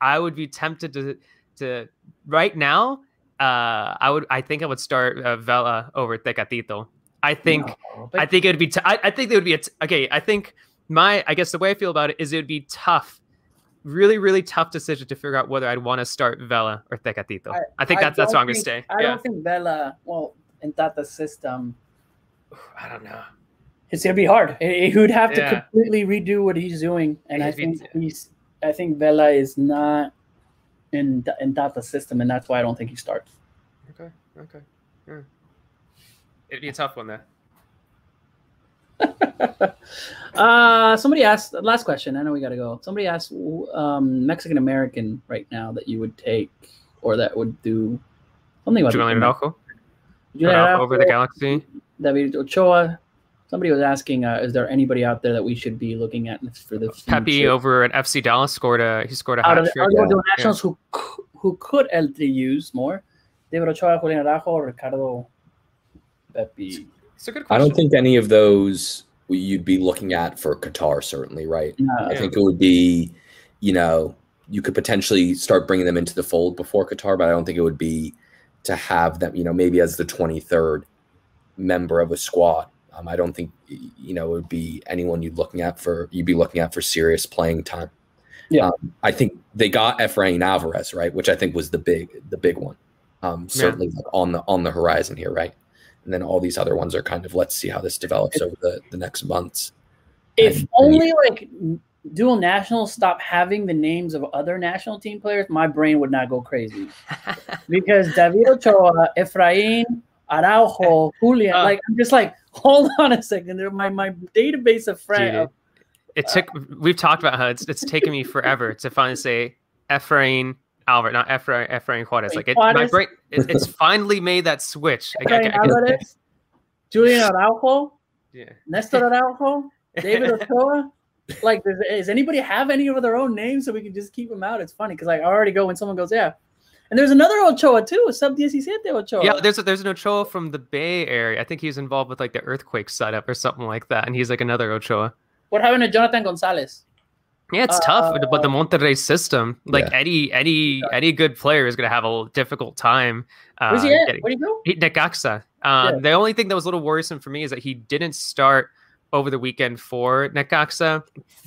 I would be tempted to to right now uh, I would. I think I would start uh, Vela over Tecatito. I think. No, I think it would be. T- I, I think it would be a. T- okay. I think my. I guess the way I feel about it is it would be tough. Really, really tough decision to figure out whether I'd want to start Vela or Tecatito. I, I- think I that's that's where I'm gonna think- stay. I yeah. don't think Vela. Well, in Tata's system, I don't know. it's gonna be hard. He would have to Yeah. completely redo what he's doing, and I It'd be- think he's. I think Vela is not in in Tata's system, and that's why I don't think he starts. Okay. Okay. Yeah. It'd be a tough one there. uh, somebody asked last question. I know we got to go. Somebody asked um, Mexican American right now that you would take or that would do something about Julian the- Araujo. Julian Araujo over the Galaxy. David Ochoa. Somebody was asking, uh, is there anybody out there that we should be looking at for the Pepi over at FC Dallas scored a he scored a out hat of trick. out of the yeah. nationals who who could El Tri use more? David Ochoa, Julian Araujo, Ricardo Pepi. It's a good question. I don't think any of those you'd be looking at for Qatar, certainly, right? No. I Yeah. think it would be, you know, you could potentially start bringing them into the fold before Qatar, but I don't think it would be to have them, you know, maybe as the 23rd member of a squad. Um, I don't think, you know, it would be anyone you'd looking at for, you'd be looking at for serious playing time. Yeah. Um, I think they got Efrain Alvarez, right? Which I think was the big, the big one. Um, certainly like on the, on the horizon here, right? And then all these other ones are kind of, let's see how this develops over the, the next months. If And- only like dual nationals stop having the names of other national team players, my brain would not go crazy. Because David Ochoa, Efrain, Araujo, Julian, Uh. like I'm just like, hold on a second. They're my my database of friends. It uh, took we've talked about how it's it's taken me forever to finally say Efrain Albert, not Efrain Efrain Juarez. Like it, my brain, it, it's finally made that switch. I, I, I, I, Alvarez, Julian Araujo, yeah. Nestor Araujo, David Ochoa. Like, does, does anybody have any of their own names so we can just keep them out? It's funny because like, I already go when someone goes, yeah. And there's another Ochoa too, sub 17 Ochoa. Yeah, there's a, there's an Ochoa from the Bay Area. I think he's involved with like the earthquake setup or something like that, and he's like another Ochoa. what happened to Jonathan Gonzalez? Yeah, it's tough, but- but the Uh, Monterrey system, like Yeah. any any any good player is gonna have a difficult time. Uh, Where's he at? getting- Where'd he go? He- Necaxa. Um, Yeah. The only thing that was a little worrisome for me is that he didn't start over the weekend for Necaxa,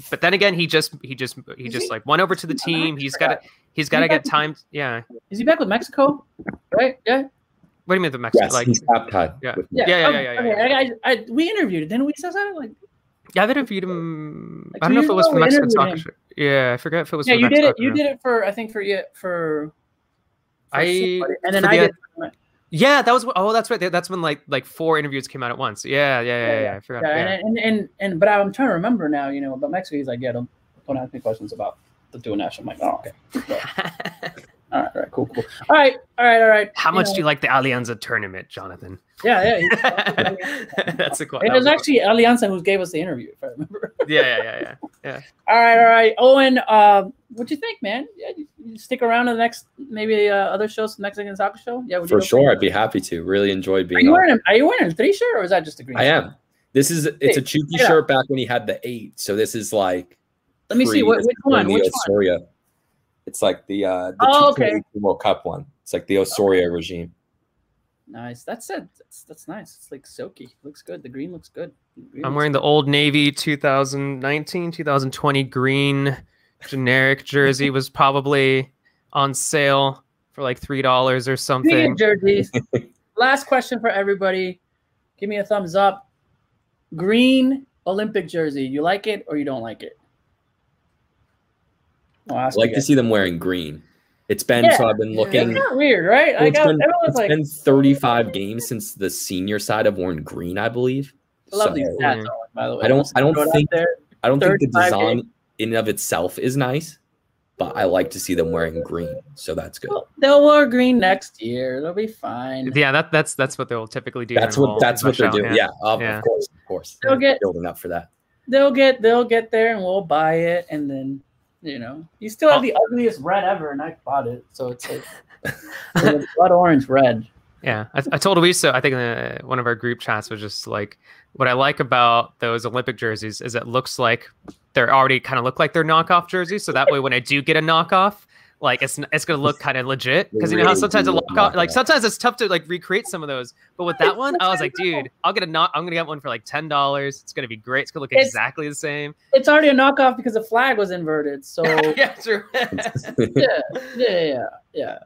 but then again, he just he just he Is just he? like went over to the team. He's got to he's got to he get back? time. Yeah. Is he back with Mexico? Right? Yeah. What do you mean the Mexico? Yes, like he's baptized. yeah. with Yeah. Yeah, yeah, Oh, yeah, yeah, okay. yeah. I, I, I, we interviewed it, didn't we? Says that? Like, yeah, I've interviewed him. Like I don't know if it was ago, for we Mexican interviewed soccer. him. Yeah, I forget if it was. yeah, for you did it. You did it for I think for yeah for. for I- somebody, and then for I the- did. Yeah, that was. Oh, that's right. That's when like like four interviews came out at once. Yeah, yeah, yeah, yeah. yeah. I forgot. Yeah, Yeah, And, and and and but I'm trying to remember now. You know, about Mexico, he's like, yeah, don't don't ask me questions about the dual national. I'm like, oh, okay. All right, all right, cool, cool. All right, all right, all right. How much know, do you like the Alianza tournament, Jonathan? Yeah, yeah. That's a question. It was actually Alianza who gave us the interview, if I remember. Yeah, yeah, yeah, yeah. All right, all right. Owen, um, what'd you think, man? Yeah, you, you stick around to the next maybe uh, other shows, Mexican soccer show. Yeah, would For go sure, I'd be happy to. Really enjoy Are being you wearing? A, are you wearing a three shirt or is that just a green? I shirt? am. This is it's a Hey, cheeky check it out. shirt back when he had the eight. So this is like Let me see what, which one. the Which one? Osorio. It's like the uh the Oh, 2018 World Cup one. It's like the Osorio regime. Nice. That's it. That's, that's nice. It's like silky. Looks good. The green looks good. Green I'm looks wearing the Old Navy 2019 2020 green generic jersey was probably on sale for like three dollars or something. of jerseys, last question for everybody. Give me a thumbs up. Green Olympic jersey. You like it or you don't like it? I'll I like you to see them wearing green. It's been Yeah. so I've been looking. kind of weird, right? Well, I it's got been, it's like been 35 games since the senior side have worn green, I believe. I love these So, stats, yeah. By the way. I don't- I don't throw it out think- there. I don't think the 35 design in and of itself is nice, but I like to see them wearing green. So that's good. Well, they'll wear green next year. They'll be fine. Yeah, that that's that's what they'll typically do. That's what that's what they're Michelle, doing. Yeah, of, Yeah. of course, of course. They'll get- building up for that. They'll get they'll get there and we'll buy it and then you know you still have the ugliest red ever and I bought it so it's like it's blood orange red. Yeah, I, I told Luisa, I think uh, one of our group chats was just like, what I like about those Olympic jerseys is it looks like they're already kind of look like they're knockoff jerseys. So that way, when I do get a knockoff, like it's it's gonna look kind of legit because you know how sometimes a look lock like sometimes it's tough to like recreate some of those. But with that one, I was like, dude, I'll get a not. I'm gonna get one for like ten dollars. It's gonna be great. It's gonna look It's- exactly the same. It's already a knockoff because the flag was inverted. So yeah, true. yeah, yeah, yeah, yeah.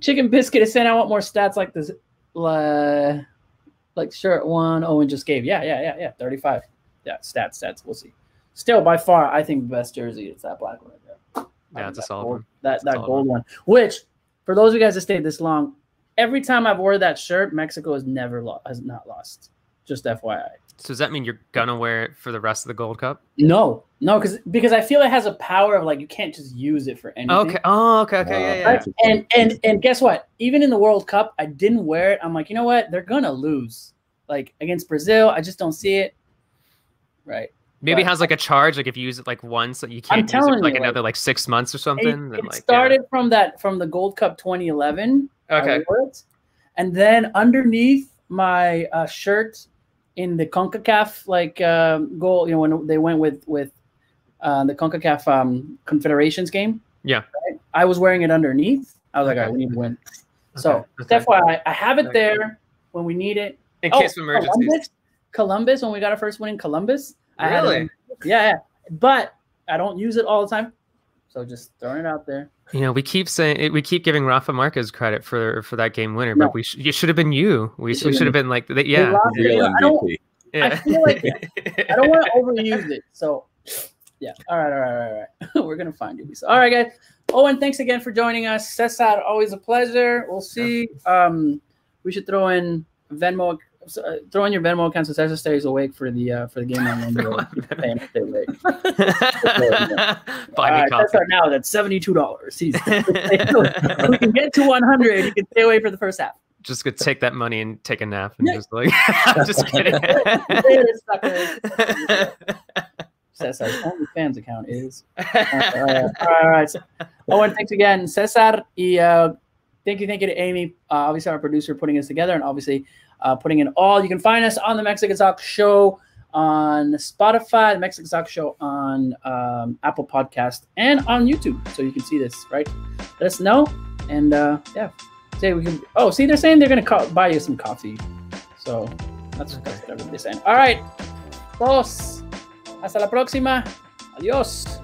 Chicken biscuit is saying I want more stats like this, uh, like shirt one. Owen just gave. Yeah, yeah, yeah, yeah. Thirty-five. Yeah, stats, stats. We'll see. Still, by far, I think the best jersey is that black one. Yeah, it's a solid gold- one. That It's that gold one. Which, for those of you guys that stayed this long, every time I've wore that shirt, Mexico has never lost. Has not lost. Just FYI. So does that mean you're gonna wear it for the rest of the Gold Cup? No, no, because because I feel it has a power of like you can't just use it for anything. Okay. Oh, okay. Okay. Yeah. Yeah. Right? And and and guess what? Even in the World Cup, I didn't wear it. I'm like, you know what? They're gonna lose. Like against Brazil, I just don't see it. Right. Maybe it has like a charge. Like if you use it like once, you can't use it for like you, another like six months or It, something. then, it like, yeah. started from that from the Gold Cup 2011. Okay. it. And then underneath my uh, shirt in the CONCACAF like um, goal, you know, when they went with with uh, the CONCACAF um, Confederations game. Yeah. right? I was wearing it underneath. I was like, Okay. we need to win. So Okay, that's why I, I have it Okay. there when we need it. In Oh, case of emergencies. Columbus, Columbus, when we got our first win in Columbus. I had it Really? on- yeah, yeah. But I don't use it all the time. So just throwing it out there. You know, we keep saying we keep giving Rafa Marquez credit for for that game winner, No. but we sh- it should have been you. We, It should've should been like, the, yeah, lost it. Real I don't- yeah. I feel like I don't want to overuse it. So yeah. All right, all right, all right, all right. We're gonna find you, Lisa. All right, guys. Owen, thanks again for joining us. Cesar, always a pleasure. We'll see. Um, we should throw in Venmo. Uh, throw in your Venmo account so Cesar stays awake for the uh, for the game on Monday. To stay awake. Buy me right, coffee. Cesar, now that's seventy two dollars. We can get to one hundred. He can stay away for the first half. just gonna take that money and take a nap and just like just kidding. Cesar's OnlyFans account is. Uh, all right. So, Owen, thanks again. Cesar, y, uh, thank you, thank you to Amy, uh, obviously our producer, putting us together and obviously uh, putting in all. You can find us on the Mexican Talk Show on Spotify, the Mexican Talk Show on um, Apple Podcast, and on YouTube. So you can see this, right? Let us know. And uh, yeah, say we can. Oh, see, they're saying they're going to co- buy you some coffee. So that's, that's what everybody's saying. All right. Dos. Hasta la próxima. Adiós.